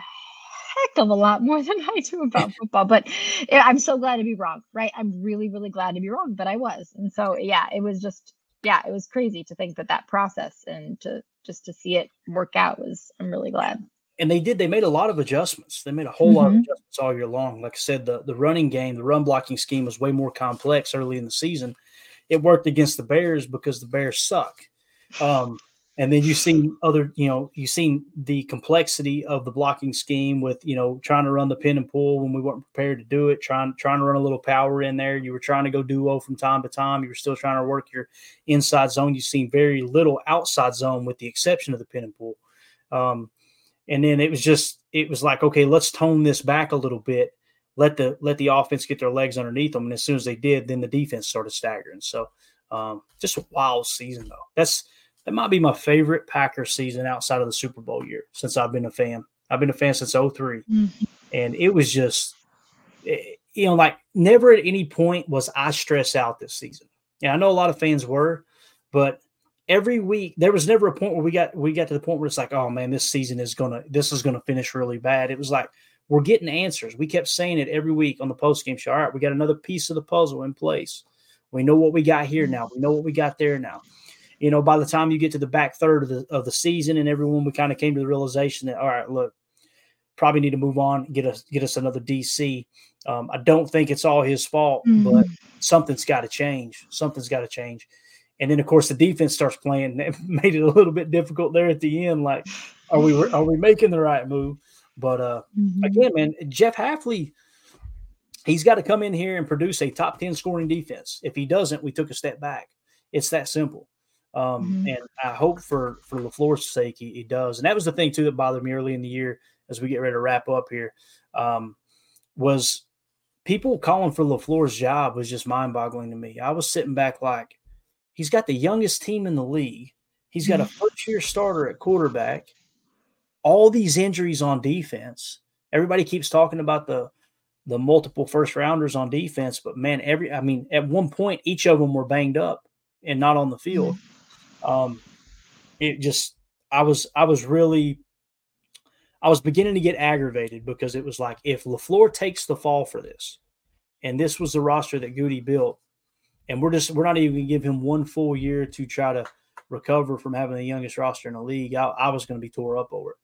heck of a lot more than I do about football. But I'm so glad to be wrong, right? I'm really, really glad to be wrong, but I was. And so, yeah, it was just, yeah, it was crazy to think that that process and to just to see it work out was, I'm really glad. And they did. They made a lot of adjustments. They made a whole mm-hmm. lot of adjustments all year long. Like I said, the the running game, the run blocking scheme was way more complex early in the season. It worked against the Bears because the Bears suck. Um, and then you've seen other, you know, you've seen the complexity of the blocking scheme with, you know, trying to run the pin and pull when we weren't prepared to do it, trying trying to run a little power in there. You were trying to go duo from time to time. You were still trying to work your inside zone. You've seen very little outside zone with the exception of the pin and pull. Um, and then it was just it was like, okay, let's tone this back a little bit. Let the let the offense get their legs underneath them. And as soon as they did, then the defense started staggering. So um, just a wild season though. That's that might be my favorite Packers season outside of the Super Bowl year since I've been a fan. I've been a fan since 3 mm-hmm. and it was just eh, you know like never at any point was I stressed out this season. Yeah, I know a lot of fans were, but every week there was never a point where we got we got to the point where it's like, oh man, this season is gonna this is gonna finish really bad. It was like we're getting answers. We kept saying it every week on the post game show. All right, we got another piece of the puzzle in place. We know what we got here now. We know what we got there now you know, by the time you get to the back third of the of the season and everyone, we kind of came to the realization that all right, look, probably need to move on, get us get us another DC. Um, I don't think it's all his fault, mm-hmm. but something's got to change. Something's got to change. And then, of course, the defense starts playing. It made it a little bit difficult there at the end. Like, are we are we making the right move? But uh, mm-hmm. again, man, Jeff Hafley, he's got to come in here and produce a top ten scoring defense. If he doesn't, we took a step back. It's that simple. Um, mm-hmm. And I hope for for Lafleur's sake he, he, does. And that was the thing too that bothered me early in the year as we get ready to wrap up here um, was people calling for Lafleur's job was just mind boggling to me. I was sitting back like he's got the youngest team in the league. He's got a first year starter at quarterback. All these injuries on defense. Everybody keeps talking about the the multiple first rounders on defense, but man, every I mean, at one point each of them were banged up and not on the field. Mm-hmm um, it just I was I was really I was beginning to get aggravated because it was like if Lafleur takes the fall for this, and this was the roster that Gutey built, and we're just we're not even going to give him one full year to try to recover from having the youngest roster in the league. I, I was going to be tore up over it.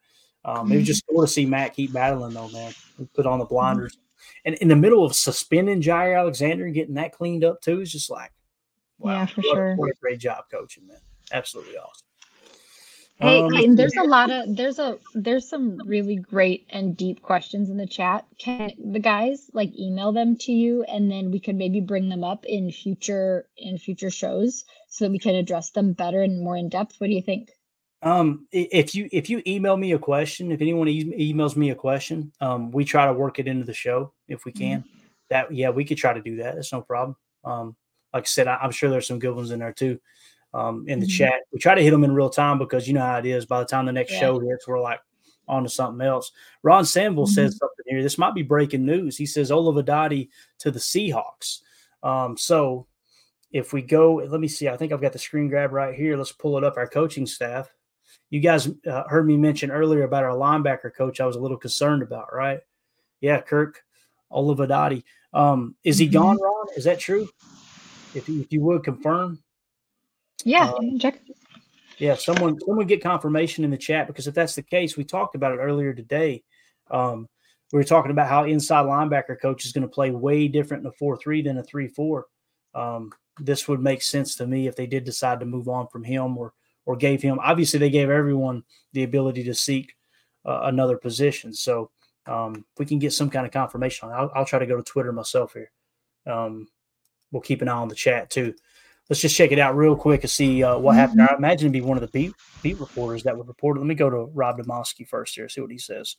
Um, mm-hmm. It was just cool to see Matt keep battling though, man. put on the blinders, mm-hmm. and in the middle of suspending Jaire Alexander and getting that cleaned up too is just like, wow, yeah, for what, sure. What a great job coaching, man absolutely awesome. Hey, um, there's a lot of there's a there's some really great and deep questions in the chat. Can the guys like email them to you and then we could maybe bring them up in future in future shows so that we can address them better and more in depth? What do you think? Um, if you if you email me a question, if anyone e- emails me a question, um, we try to work it into the show if we can. Mm-hmm. That yeah, we could try to do that. That's no problem. Um, like I said, I, I'm sure there's some good ones in there too um, in the mm-hmm. chat. We try to hit them in real time because you know how it is. By the time the next yeah. show hits, we're like on to something else. Ron Sanville mm-hmm. says something here. This might be breaking news. He says Olivadotti to the Seahawks. Um, so if we go, let me see. I think I've got the screen grab right here. Let's pull it up. Our coaching staff. You guys uh, heard me mention earlier about our linebacker coach. I was a little concerned about, right? Yeah, Kirk Olivadotti. Um, is he mm-hmm. gone, Ron? Is that true? If you, if you would confirm. Yeah, um, check. Yeah, someone someone get confirmation in the chat because if that's the case, we talked about it earlier today. Um, we were talking about how inside linebacker coach is going to play way different in a four three than a three four. Um, this would make sense to me if they did decide to move on from him or or gave him. Obviously, they gave everyone the ability to seek uh, another position. So um, if we can get some kind of confirmation on, I'll, I'll try to go to Twitter myself here. Um, we'll keep an eye on the chat too let's just check it out real quick and see uh, what happened. Mm-hmm. I imagine it'd be one of the beat beat reporters that would report it. Let me go to Rob Demovsky first here, see what he says.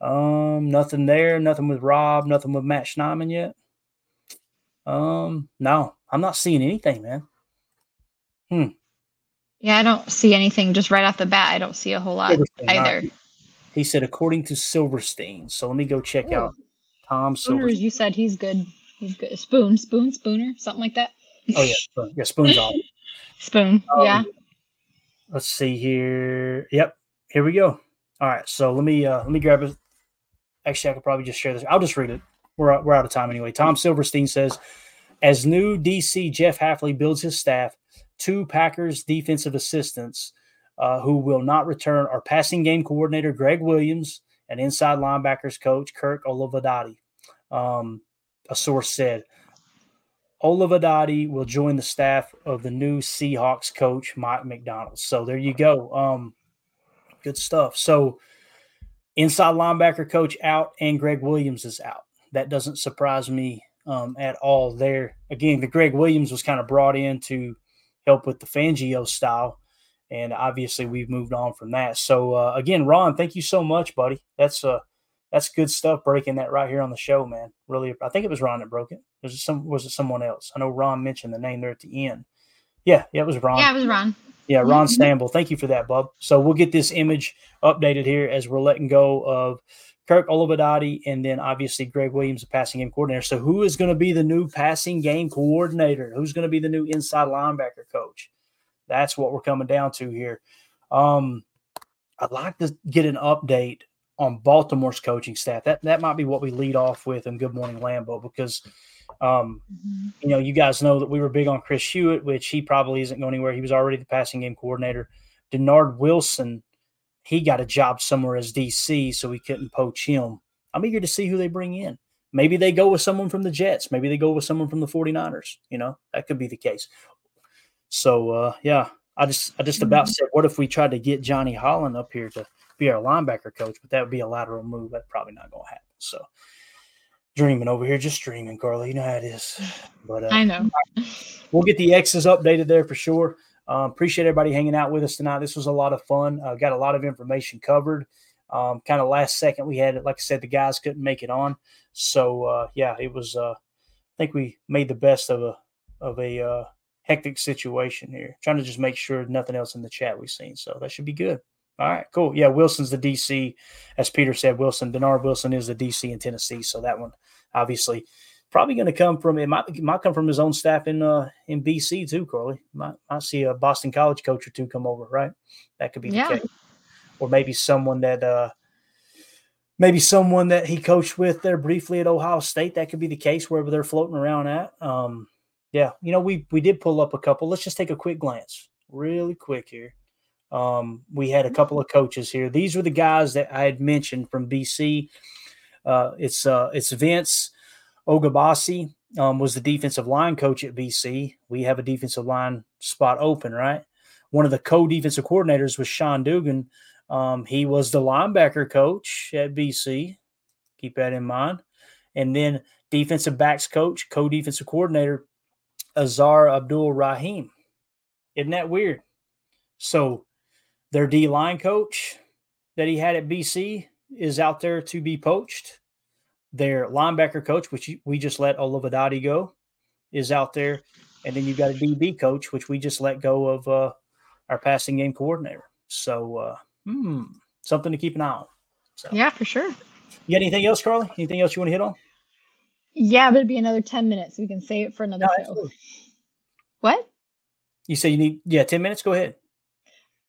Um, nothing there, nothing with Rob, nothing with Matt Schneidman yet. Um, no, I'm not seeing anything, man. Hmm. Yeah, I don't see anything just right off the bat. I don't see a whole lot either. He said, according to Silverstein. So let me go check Ooh. out Tom Spooners. You said he's good. He's good. Spoon, spoon, spooner, something like that. Oh yeah, spoon. yeah, spoon's on. Spoon, um, yeah. Let's see here. Yep, here we go. All right, so let me uh let me grab it. actually, I could probably just share this. I'll just read it. We're, we're out of time anyway. Tom Silverstein says, as new DC Jeff Hafley builds his staff, two Packers defensive assistants uh, who will not return are passing game coordinator Greg Williams and inside linebackers coach Kirk Olivadotti. Um, a source said, Olivadotti will join the staff of the new Seahawks coach Mike Macdonald. So there you go. Um, good stuff. So inside linebacker coach out and Greg Williams is out. That doesn't surprise me um, at all. There again, the Greg Williams was kind of brought in to help with the Fangio style, and obviously we've moved on from that. So uh, again, Ron, thank you so much, buddy. That's uh that's good stuff breaking that right here on the show, man. Really, I think it was Ron that broke it. Was it some? Was it someone else? I know Ron mentioned the name there at the end. Yeah, yeah, it was Ron. Yeah, it was Ron. Yeah, Ron Stamble. Thank you for that, bub. So we'll get this image updated here as we're letting go of Kirk Olivadotti and then obviously Greg Williams, the passing game coordinator. So who is going to be the new passing game coordinator? Who's going to be the new inside linebacker coach? That's what we're coming down to here. Um, I'd like to get an update on Baltimore's coaching staff. That that might be what we lead off with in Good Morning Lambeau because um, mm-hmm. you know, you guys know that we were big on Chris Hewitt, which he probably isn't going anywhere. He was already the passing game coordinator. Dennard Wilson, he got a job somewhere as DC, so we couldn't poach him. I'm eager to see who they bring in. Maybe they go with someone from the Jets. Maybe they go with someone from the 49ers. You know, that could be the case. So uh, yeah, I just I just about mm-hmm. said, what if we tried to get Johnny Holland up here to be our linebacker coach, but that would be a lateral move. That's probably not going to happen. So dreaming over here, just dreaming, Carla. You know how it is. But uh, I know we'll get the X's updated there for sure. Um, appreciate everybody hanging out with us tonight. This was a lot of fun. Uh, got a lot of information covered. Um, kind of last second we had it. Like I said, the guys couldn't make it on, so uh, yeah, it was. Uh, I think we made the best of a of a uh, hectic situation here. Trying to just make sure nothing else in the chat we've seen. So that should be good. All right, cool. Yeah, Wilson's the DC, as Peter said. Wilson, Dennard Wilson is the DC in Tennessee, so that one obviously probably going to come from it might it might come from his own staff in uh in BC too. Carly might might see a Boston College coach or two come over, right? That could be the yeah. case, or maybe someone that uh maybe someone that he coached with there briefly at Ohio State. That could be the case wherever they're floating around at. Um, yeah, you know we we did pull up a couple. Let's just take a quick glance, really quick here. Um, we had a couple of coaches here. These were the guys that I had mentioned from BC. Uh, it's uh, it's Vince Oghobaase um, was the defensive line coach at BC. We have a defensive line spot open, right? One of the co-defensive coordinators was Sean Duggan. Um, he was the linebacker coach at BC. Keep that in mind. And then defensive backs coach, co-defensive coordinator Aazaar Abdul-Rahim. Isn't that weird? So their D line coach that he had at BC is out there to be poached. Their linebacker coach, which we just let Olivadotti go, is out there. And then you've got a DB coach, which we just let go of uh, our passing game coordinator. So, uh, hmm, something to keep an eye on. So, yeah, for sure. You got anything else, Carly? Anything else you want to hit on? Yeah, but it'd be another 10 minutes. We can save it for another no, show. Absolutely. What? You say you need, yeah, 10 minutes? Go ahead.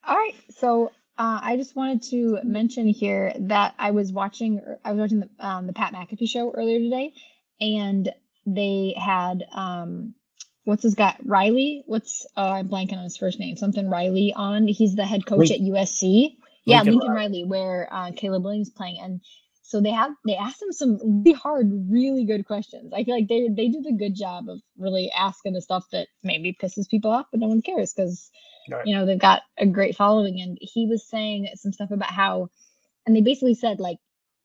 All right. So uh, I just wanted to mention here that I was watching I was watching the um, the Pat McAfee show earlier today, and they had um, what's his guy Riley? What's uh, I'm blanking on his first name. Something Riley on. He's the head coach at USC. Yeah, Lincoln, Lincoln Riley, where uh, Caleb Williams playing, and so they have they asked him some really hard, really good questions. I feel like they they did a good job of really asking the stuff that maybe pisses people off, but no one cares because Right. You know, they've got a great following. And he was saying some stuff about how, and they basically said, like,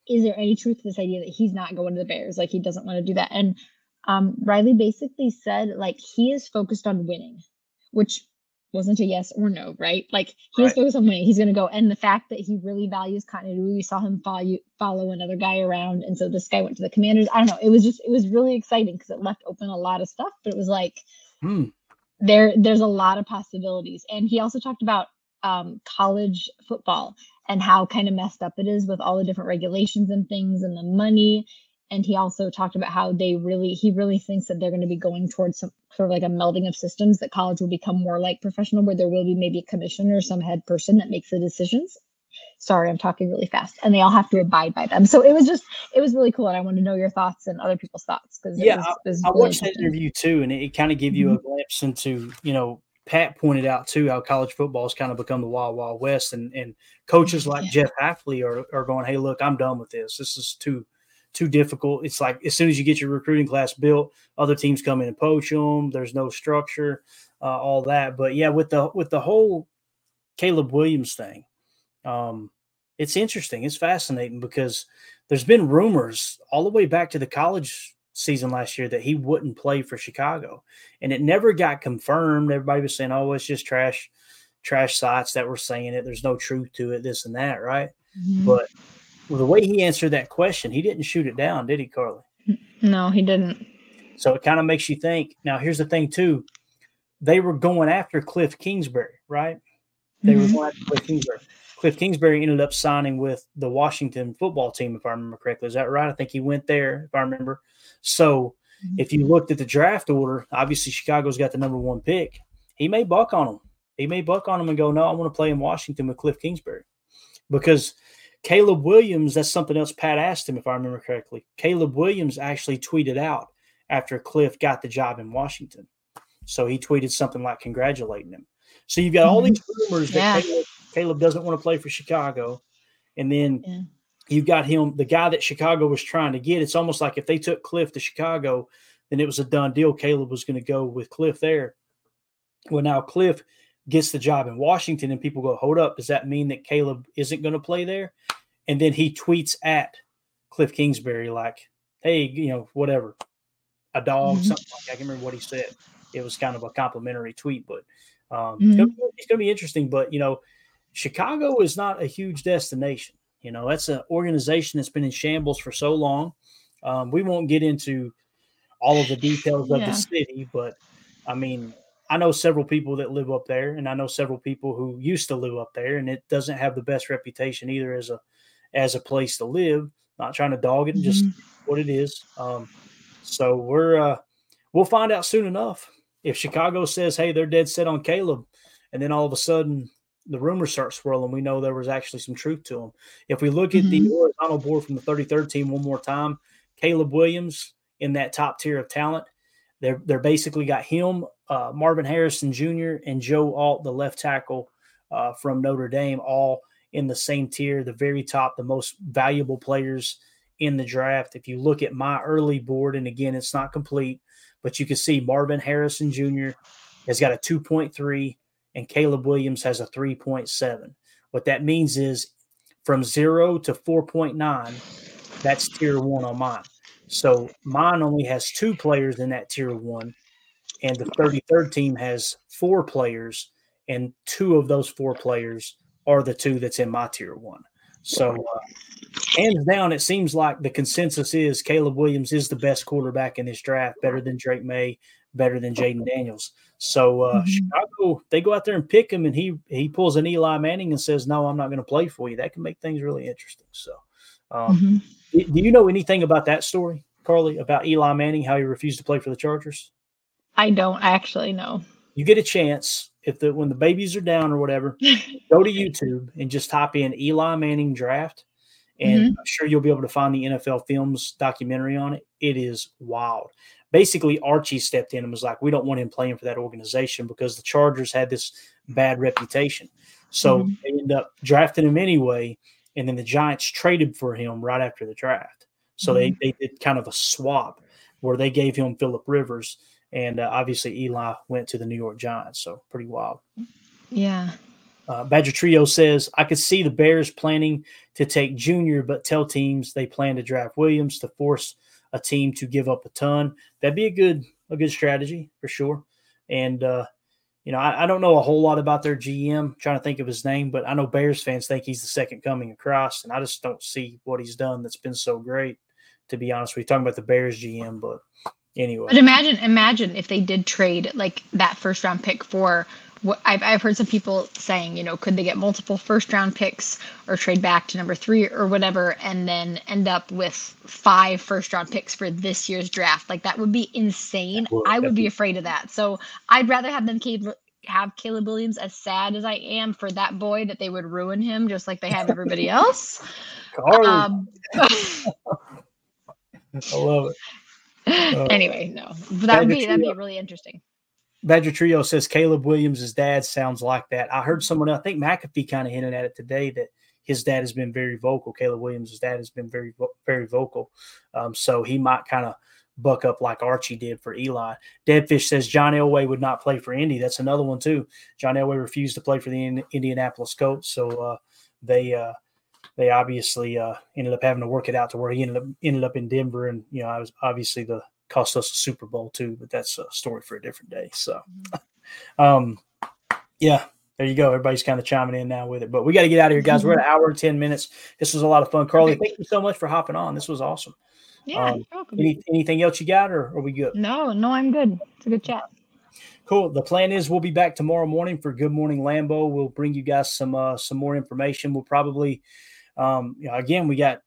is there any truth to this idea that he's not going to the Bears? Like, he doesn't want to do that. And um, Riley basically said, like, he is focused on winning, which wasn't a yes or no, right? Like, he right. focused on winning. He's going to go. And the fact that he really values continuity, we saw him follow, follow another guy around. And so this guy went to the commanders. I don't know. It was just, it was really exciting because it left open a lot of stuff, but it was like, hmm there there's a lot of possibilities. And he also talked about um, college football and how kind of messed up it is with all the different regulations and things and the money. And he also talked about how they really he really thinks that they're going to be going towards some sort of like a melding of systems that college will become more like professional where there will be maybe a commissioner or some head person that makes the decisions sorry, I'm talking really fast, and they all have to abide by them. So it was just, it was really cool, and I want to know your thoughts and other people's thoughts because yeah, was, I, really watched that interview too, and it, it kind of gave you Mhm. a glimpse into you know Pat pointed out too how college football has kind of become the wild wild west, and and coaches like Jeff Hafley are are going, hey, look, I'm done with this. This is too too difficult. It's like as soon as you get your recruiting class built, other teams come in and poach them. There's no structure, uh, all that. But yeah, with the with the whole Caleb Williams thing, um, it's interesting. It's fascinating because there's been rumors all the way back to the college season last year that he wouldn't play for Chicago, and it never got confirmed. Everybody was saying, "Oh, it's just trash, trash sites that were saying it. There's no truth to it. This and that, right?" Mhm. But with the way he answered that question, he didn't shoot it down, did he, Carly? No, he didn't. So it kind of makes you think. Now, here's the thing, too. They were going after Cliff Kingsbury, right? They Mhm. were going after Cliff Kingsbury. Cliff Kingsbury ended up signing with the Washington football team, if I remember correctly. Is that right? I think he went there, if I remember. So if you looked at the draft order, obviously Chicago's got the number one pick. He may buck on him. He may buck on him and go, no, I want to play in Washington with Cliff Kingsbury. Because Caleb Williams, that's something else Pat asked him, if I remember correctly. Caleb Williams actually tweeted out after Cliff got the job in Washington. So he tweeted something like congratulating him. So you've got all Mhm. these rumors that Yeah. Caleb, Caleb doesn't want to play for Chicago. And then Yeah. you've got him, the guy that Chicago was trying to get. It's almost like if they took Cliff to Chicago, then it was a done deal. Caleb was going to go with Cliff there. Well, now Cliff gets the job in Washington, and people go, Hold up, does that mean that Caleb isn't going to play there? And then he tweets at Cliff Kingsbury, like, Hey, you know, whatever, a dog, Mhm. something like I can't remember what he said. It was kind of a complimentary tweet, but um, Mhm. it's going to be interesting. But, you know, Chicago is not a huge destination. You know, that's an organization that's been in shambles for so long. Um, we won't get into all of the details of the city, but I mean, I know several people that live up there, and I know several people who used to live up there, and it doesn't have the best reputation either as a as a place to live. Not trying to dog it, just what it is. Um, so we're uh, we'll find out soon enough if Chicago says, "Hey, they're dead set on Caleb," and then all of a sudden the rumors start swirling. We know there was actually some truth to them. If we look at the horizontal board from the 33rd team one more time, Caleb Williams in that top tier of talent. They're they're basically got him, uh, Marvin Harrison Jr. and Joe Alt, the left tackle uh, from Notre Dame, all in the same tier, the very top, the most valuable players in the draft. If you look at my early board, and again, it's not complete, but you can see Marvin Harrison Jr. has got a 2.3 and Caleb Williams has a 3.7. What that means is from zero to 4.9, that's tier one on mine. So mine only has two players in that tier one, and the 33rd team has four players, and two of those four players are the two that's in my tier one. So, uh, hands down, it seems like the consensus is Caleb Williams is the best quarterback in this draft, better than Drake Maye, better than Jayden Daniels. So, uh, Chicago, they go out there and pick him, and he he pulls an Eli Manning and says, "No, I'm not going to play for you." That can make things really interesting. So, um, do do you know anything about that story, Carly, about Eli Manning, how he refused to play for the Chargers? I don't actually know. You get a chance if the when the babies are down or whatever, go to YouTube and just type in Eli Manning draft, and Mhm. I'm sure you'll be able to find the NFL Films documentary on it. It is wild. Basically, Archie stepped in and was like, "We don't want him playing for that organization because the Chargers had this bad reputation." So Mhm. they end up drafting him anyway, and then the Giants traded for him right after the draft. So they they did kind of a swap where they gave him Philip Rivers, and uh, obviously Eli went to the New York Giants. So pretty wild. Yeah. Uh, Badger Trio says, I could see the Bears planning to take Junior, but tell teams they plan to draft Williams to force a team to give up a ton. That'd be a good a good strategy for sure. And uh, you know, I, I don't know a whole lot about their GM. trying to think of his name, but I know Bears fans think he's the second coming of Christ, and I just don't see what he's done that's been so great. To be honest, we're talking about the Bears GM, but anyway, But imagine, imagine if they did trade like that first round pick for I've, I've heard some people saying, you know, could they get multiple first round picks or trade back to number three or whatever, and then end up with five first round picks for this year's draft? Like that would be insane. would. I That'd be afraid of that. So I'd rather have them have Caleb Williams, as sad as I am for that boy that they would ruin him just like they have everybody else. Um, I love it. Uh, anyway, no, that would be that'd be really interesting. Badger Trio says Caleb Williams' dad sounds like that. I heard someone, I think McAfee kind of hinted at it today that his dad has been very vocal. Caleb Williams' dad has been very, very vocal. Um, so he might kind of buck up like Archie did for Eli. Deadfish says John Elway would not play for Indy. That's another one too. John Elway refused to play for the Indianapolis Colts, so uh, they uh, they obviously uh, ended up having to work it out to where he ended up ended up in Denver, and you know, I was obviously the cost us a Super Bowl too, but that's a story for a different day. So, um, yeah, there you go. Everybody's kind of chiming in now with it, but we got to get out of here, guys. We're at an hour and ten minutes. This was a lot of fun, Carly. Thank you so much for hopping on. This was awesome. Yeah, um, any, anything else you got, or are we good? No, no, I'm good. It's a good chat. Cool. The plan is we'll be back tomorrow morning for Good Morning Lambeau. We'll bring you guys some uh, some more information. We'll probably um, you know, again, we got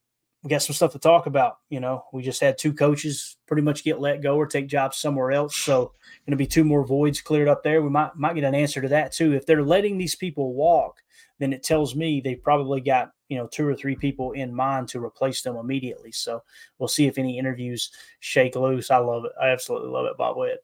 we got some stuff to talk about. You know, we just had two coaches pretty much get let go or take jobs somewhere else. So going to be two more voids cleared up there. We might might get an answer to that too. If they're letting these people walk, then it tells me they've probably got you know two or three people in mind to replace them immediately. So we'll see if any interviews shake loose. I love it. I absolutely love it, Bob Witt.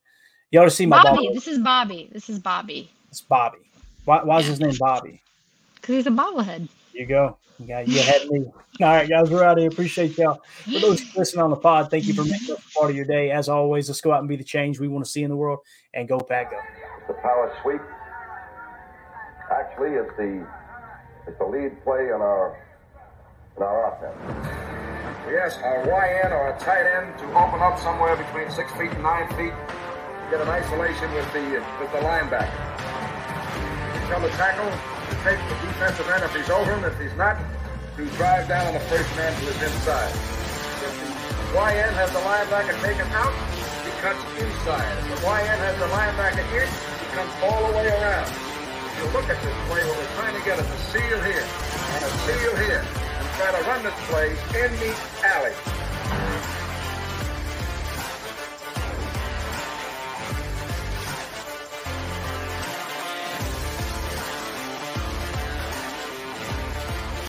You ought to see my Bobby. This is Bobby. This is Bobby. It's Bobby. Why, why is his name Bobby? Because he's a bobblehead. You go. Yeah, you had me. All right, guys, we're out of here. Appreciate y'all. For those listening on the pod, thank you for making us part of your day. As always, let's go out and be the change we want to see in the world and go back up. The power sweep. Actually, it's the it's the lead play in our in our offense. Yes, a YN or a tight end to open up somewhere between six feet and nine feet. Get an isolation with the with the linebacker. Become the tackle take the defensive end if he's over him. If he's not, to drive down on the first man to his inside. If the YN has the linebacker taken out, he cuts inside. If the YN has the linebacker in, he comes all the way around. If you look at this play, what we're trying to get is a seal here and a seal here and try to run this play in the alley.